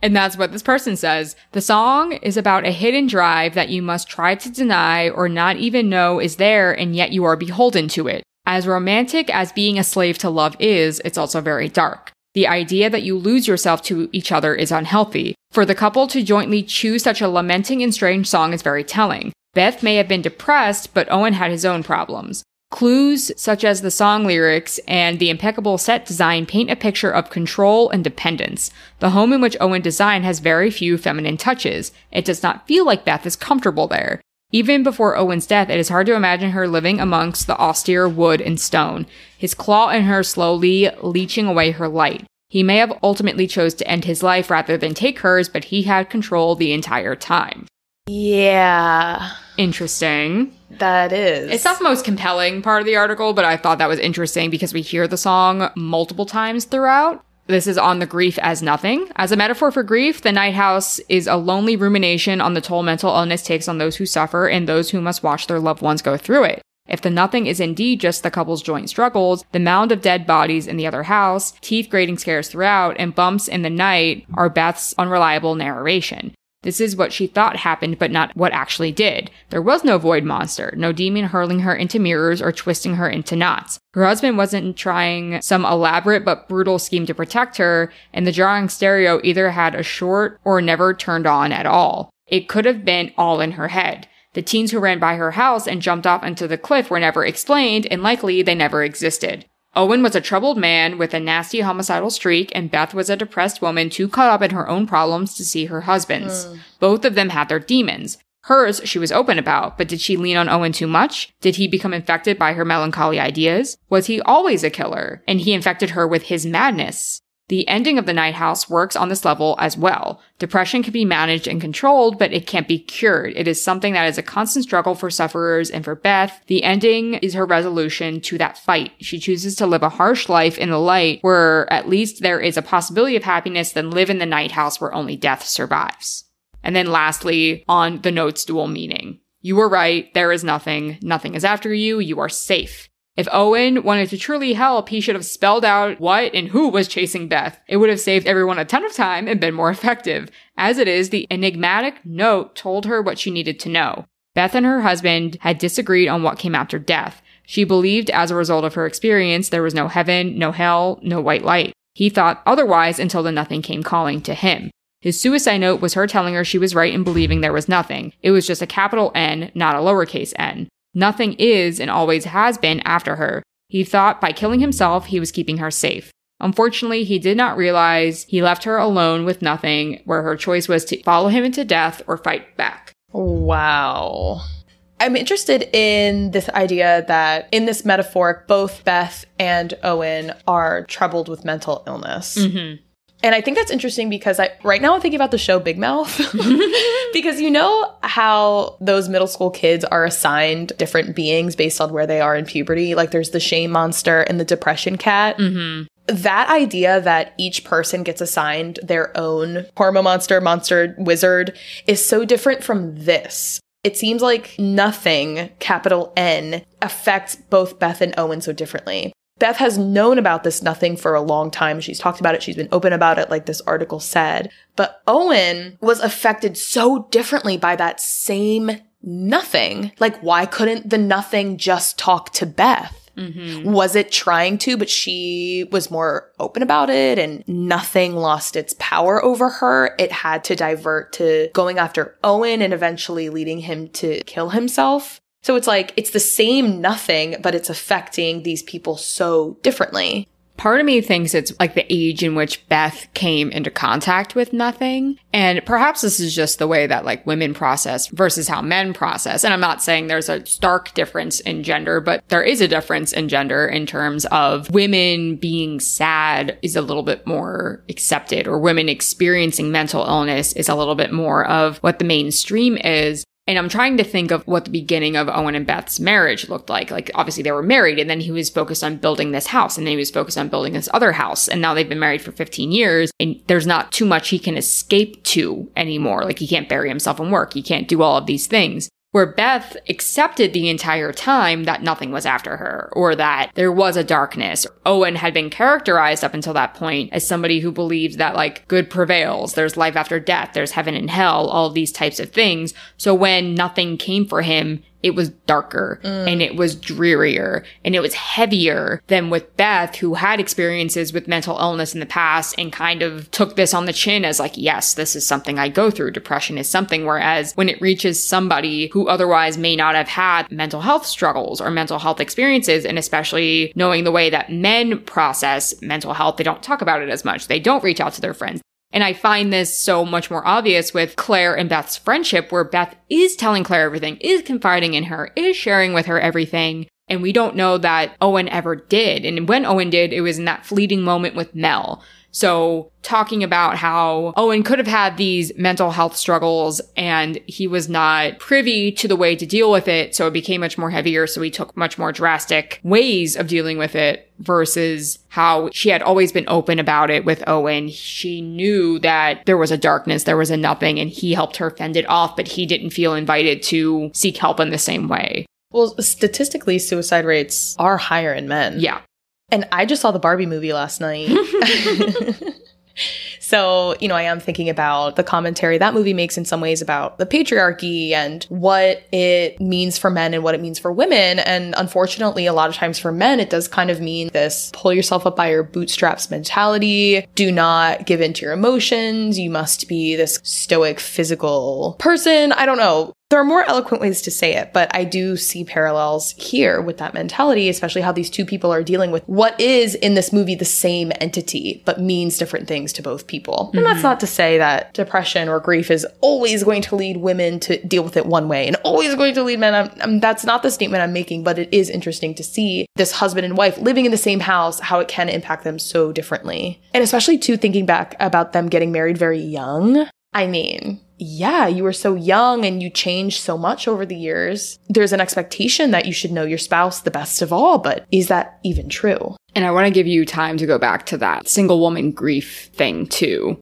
Speaker 1: And that's what this person says. The song is about a hidden drive that you must try to deny or not even know is there, and yet you are beholden to it. As romantic as being a slave to love is, it's also very dark. The idea that you lose yourself to each other is unhealthy. For the couple to jointly choose such a lamenting and strange song is very telling. Beth may have been depressed, but Owen had his own problems. Clues such as the song lyrics and the impeccable set design paint a picture of control and dependence. The home in which Owen designed has very few feminine touches. It does not feel like Beth is comfortable there. Even before Owen's death, it is hard to imagine her living amongst the austere wood and stone, his claw in her slowly leeching away her light. He may have ultimately chose to end his life rather than take hers, but he had control the entire time.
Speaker 2: Yeah.
Speaker 1: Interesting.
Speaker 2: That is.
Speaker 1: It's not the most compelling part of the article, but I thought that was interesting because we hear the song multiple times throughout. This is on the grief as nothing. As a metaphor for grief, the night house is a lonely rumination on the toll mental illness takes on those who suffer and those who must watch their loved ones go through it. If the nothing is indeed just the couple's joint struggles, the mound of dead bodies in the other house, teeth grating scares throughout, and bumps in the night are Beth's unreliable narration. This is what she thought happened, but not what actually did. There was no void monster, no demon hurling her into mirrors or twisting her into knots. Her husband wasn't trying some elaborate but brutal scheme to protect her, and the jarring stereo either had a short or never turned on at all. It could have been all in her head. The teens who ran by her house and jumped off into the cliff were never explained, and likely they never existed. Owen was a troubled man with a nasty homicidal streak, and Beth was a depressed woman too caught up in her own problems to see her husband's. Mm. Both of them had their demons. Hers, she was open about, but did she lean on Owen too much? Did he become infected by her melancholy ideas? Was he always a killer? And he infected her with his madness? The ending of the night house works on this level as well. Depression can be managed and controlled, but it can't be cured. It is something that is a constant struggle for sufferers and for Beth. The ending is her resolution to that fight. She chooses to live a harsh life in the light where at least there is a possibility of happiness than live in the night house where only death survives. And then lastly, on the note's dual meaning. You were right. There is nothing. Nothing is after you. You are safe. If Owen wanted to truly help, he should have spelled out what and who was chasing Beth. It would have saved everyone a ton of time and been more (laughs) effective. As it is, the enigmatic note told her what she needed to know. Beth and her husband had disagreed on what came after death. She believed as a result of her experience there was no heaven, no hell, no white light. He thought otherwise until the nothing came calling to him. His suicide note was her telling her she was right in believing there was nothing. It was just a capital N, not a lowercase n. Nothing is and always has been after her. He thought by killing himself, he was keeping her safe. Unfortunately, he did not realize he left her alone with nothing, where her choice was to follow him into death or fight back.
Speaker 2: Wow. I'm interested in this idea that in this metaphor, both Beth and Owen are troubled with mental illness. Mm-hmm. And I think that's interesting because I right now I'm thinking about the show Big Mouth. (laughs) (laughs) because you know how those middle school kids are assigned different beings based on where they are in puberty? Like there's the shame monster and the depression cat. Mm-hmm. That idea that each person gets assigned their own hormone monster, monster, wizard is so different from this. It seems like nothing, capital N, affects both Beth and Owen so differently. Beth has known about this nothing for a long time. She's talked about it. She's been open about it, like this article said. But Owen was affected so differently by that same nothing. Like, why couldn't the nothing just talk to Beth? Mm-hmm. Was it trying to, but she was more open about it and nothing lost its power over her. It had to divert to going after Owen and eventually leading him to kill himself. So it's like, it's the same nothing, but it's affecting these people so differently.
Speaker 1: Part of me thinks it's like the age in which Beth came into contact with nothing. And perhaps this is just the way that like women process versus how men process. And I'm not saying there's a stark difference in gender, but there is a difference in gender in terms of women being sad is a little bit more accepted or women experiencing mental illness is a little bit more of what the mainstream is. And I'm trying to think of what the beginning of Owen and Beth's marriage looked like. Like, obviously, they were married, and then he was focused on building this house, and then he was focused on building this other house. And now they've been married for 15 years, and there's not too much he can escape to anymore. Like, he can't bury himself in work, he can't do all of these things where Beth accepted the entire time that nothing was after her or that there was a darkness. Owen had been characterized up until that point as somebody who believed that like good prevails, there's life after death, there's heaven and hell, all these types of things. So when nothing came for him, it was darker mm. and it was drearier and it was heavier than with Beth, who had experiences with mental illness in the past and kind of took this on the chin as like, yes, this is something I go through. Depression is something. Whereas when it reaches somebody who otherwise may not have had mental health struggles or mental health experiences, and especially knowing the way that men process mental health, they don't talk about it as much. They don't reach out to their friends. And I find this so much more obvious with Claire and Beth's friendship, where Beth is telling Claire everything, is confiding in her, is sharing with her everything. And we don't know that Owen ever did. And when Owen did, it was in that fleeting moment with Mel. So talking about how Owen could have had these mental health struggles and he was not privy to the way to deal with it. So it became much more heavier. So he took much more drastic ways of dealing with it versus how she had always been open about it with Owen. She knew that there was a darkness, there was a nothing, and he helped her fend it off, but he didn't feel invited to seek help in the same way.
Speaker 2: Well, statistically, suicide rates are higher in men.
Speaker 1: Yeah.
Speaker 2: And I just saw the Barbie movie last night. (laughs) so, you know, I am thinking about the commentary that movie makes in some ways about the patriarchy and what it means for men and what it means for women. And unfortunately, a lot of times for men, it does kind of mean this pull yourself up by your bootstraps mentality. Do not give in to your emotions. You must be this stoic physical person. I don't know. There are more eloquent ways to say it, but I do see parallels here with that mentality, especially how these two people are dealing with what is in this movie the same entity, but means different things to both people. Mm-hmm. And that's not to say that depression or grief is always going to lead women to deal with it one way and always going to lead men. I'm, I'm, that's not the statement I'm making, but it is interesting to see this husband and wife living in the same house, how it can impact them so differently. And especially too thinking back about them getting married very young. I mean, yeah, you were so young and you changed so much over the years. There's an expectation that you should know your spouse the best of all, but is that even true?
Speaker 1: And I want to give you time to go back to that single woman grief thing too.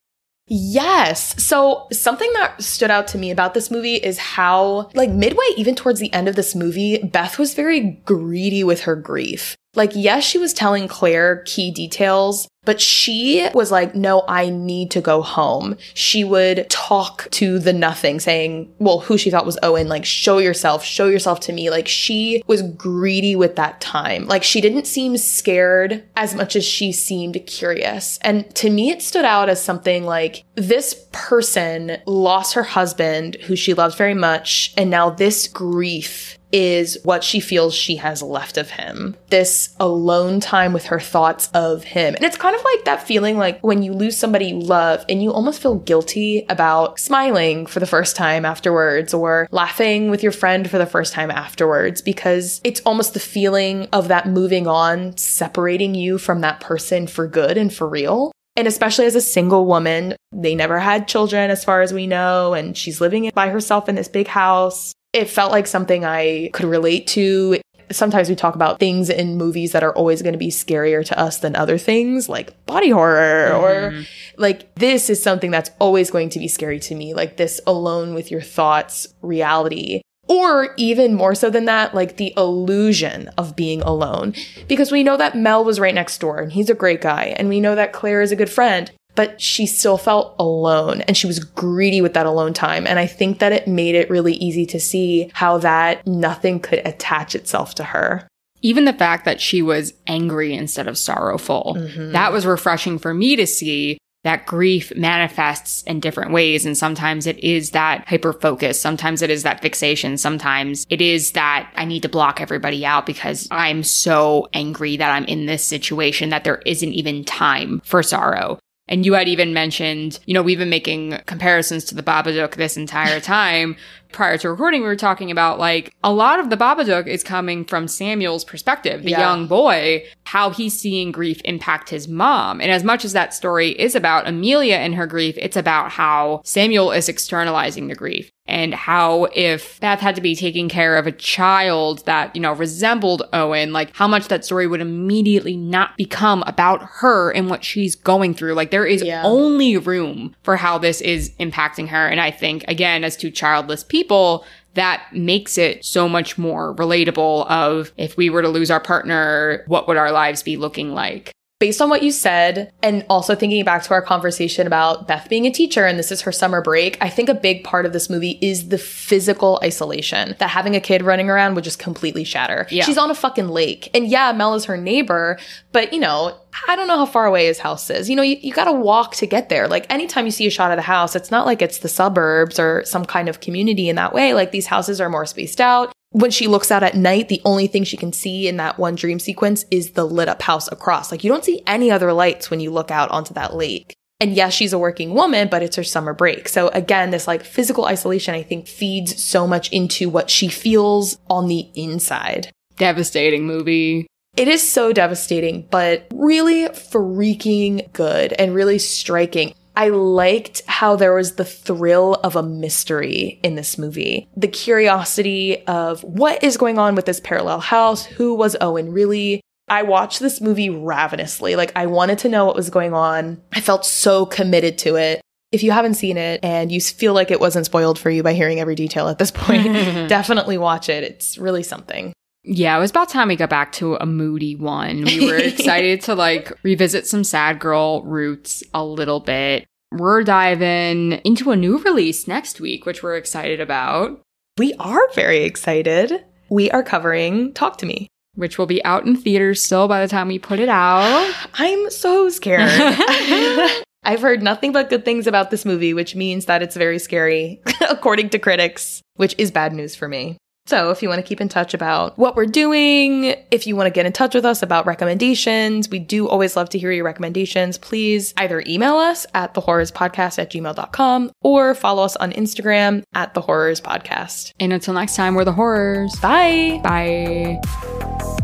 Speaker 2: Yes. So something that stood out to me about this movie is how, like, midway, even towards the end of this movie, Beth was very greedy with her grief. Like, yes, she was telling Claire key details, but she was like, no, I need to go home. She would talk to the nothing saying, well, who she thought was Owen, like, show yourself, show yourself to me. Like, she was greedy with that time. Like, she didn't seem scared as much as she seemed curious. And to me, it stood out as something like this person lost her husband, who she loved very much. And now this grief is what she feels she has left of him. This alone time with her thoughts of him. And it's kind of like that feeling like when you lose somebody you love and you almost feel guilty about smiling for the first time afterwards or laughing with your friend for the first time afterwards because it's almost the feeling of that moving on separating you from that person for good and for real. And especially as a single woman, they never had children as far as we know, and she's living by herself in this big house it felt like something I could relate to. Sometimes we talk about things in movies that are always going to be scarier to us than other things, like body horror, mm-hmm. or like this is something that's always going to be scary to me, like this alone with your thoughts reality. Or even more so than that, like the illusion of being alone. Because we know that Mel was right next door and he's a great guy. And we know that Claire is a good friend but she still felt alone and she was greedy with that alone time. And I think that it made it really easy to see how that nothing could attach itself to her.
Speaker 1: Even the fact that she was angry instead of sorrowful, mm-hmm. that was refreshing for me to see that grief manifests in different ways. And sometimes it is that hyper focus. Sometimes it is that fixation. Sometimes it is that I need to block everybody out because I'm so angry that I'm in this situation that there isn't even time for sorrow. And you had even mentioned, you know, we've been making comparisons to the Babadook this entire (laughs) time. Prior to recording, we were talking about like a lot of the Babadook is coming from Samuel's perspective, the yeah. young boy, how he's seeing grief impact his mom. And as much as that story is about Amelia and her grief, it's about how Samuel is externalizing the grief and how if Beth had to be taking care of a child that, you know, resembled Owen, like how much that story would immediately not become about her and what she's going through. Like there is yeah. only room for how this is impacting her. And I think, again, as two childless people, that makes it so much more relatable of if we were to lose our partner, what would our lives be looking like?
Speaker 2: Based on what you said, and also thinking back to our conversation about Beth being a teacher and this is her summer break, I think a big part of this movie is the physical isolation that having a kid running around would just completely shatter. Yeah. She's on a fucking lake. And yeah, Mel is her neighbor, but you know, I don't know how far away his house is. You know, you, you got to walk to get there. Like anytime you see a shot of the house, it's not like it's the suburbs or some kind of community in that way. Like these houses are more spaced out when she looks out at night, the only thing she can see in that one dream sequence is the lit up house across. Like you don't see any other lights when you look out onto that lake. And yes, she's a working woman, but it's her summer break. So again, this like physical isolation, I think feeds so much into what she feels on the inside.
Speaker 1: Devastating movie.
Speaker 2: It is so devastating, but really freaking good and really striking. I liked how there was the thrill of a mystery in this movie. The curiosity of what is going on with this parallel house? Who was Owen really? I watched this movie ravenously. Like, I wanted to know what was going on. I felt so committed to it. If you haven't seen it and you feel like it wasn't spoiled for you by hearing every detail at this point, (laughs) definitely watch it. It's really something.
Speaker 1: Yeah, it was about time we got back to a moody one. We were (laughs) excited to like revisit some sad girl roots a little bit. We're diving into a new release next week, which we're excited about.
Speaker 2: We are very excited. We are covering Talk to Me,
Speaker 1: which will be out in theaters still by the time we put it out. (gasps)
Speaker 2: I'm so scared. (laughs) I've heard nothing but good things about this movie, which means that it's very scary, (laughs) according to critics, which is bad news for me. So, if you want to keep in touch about what we're doing, if you want to get in touch with us about recommendations, we do always love to hear your recommendations. Please either email us at thewhorrorspodcast at gmail.com or follow us on Instagram at the Whorrors podcast.
Speaker 1: And until next time, we're the Whorrors.
Speaker 2: Bye.
Speaker 1: Bye.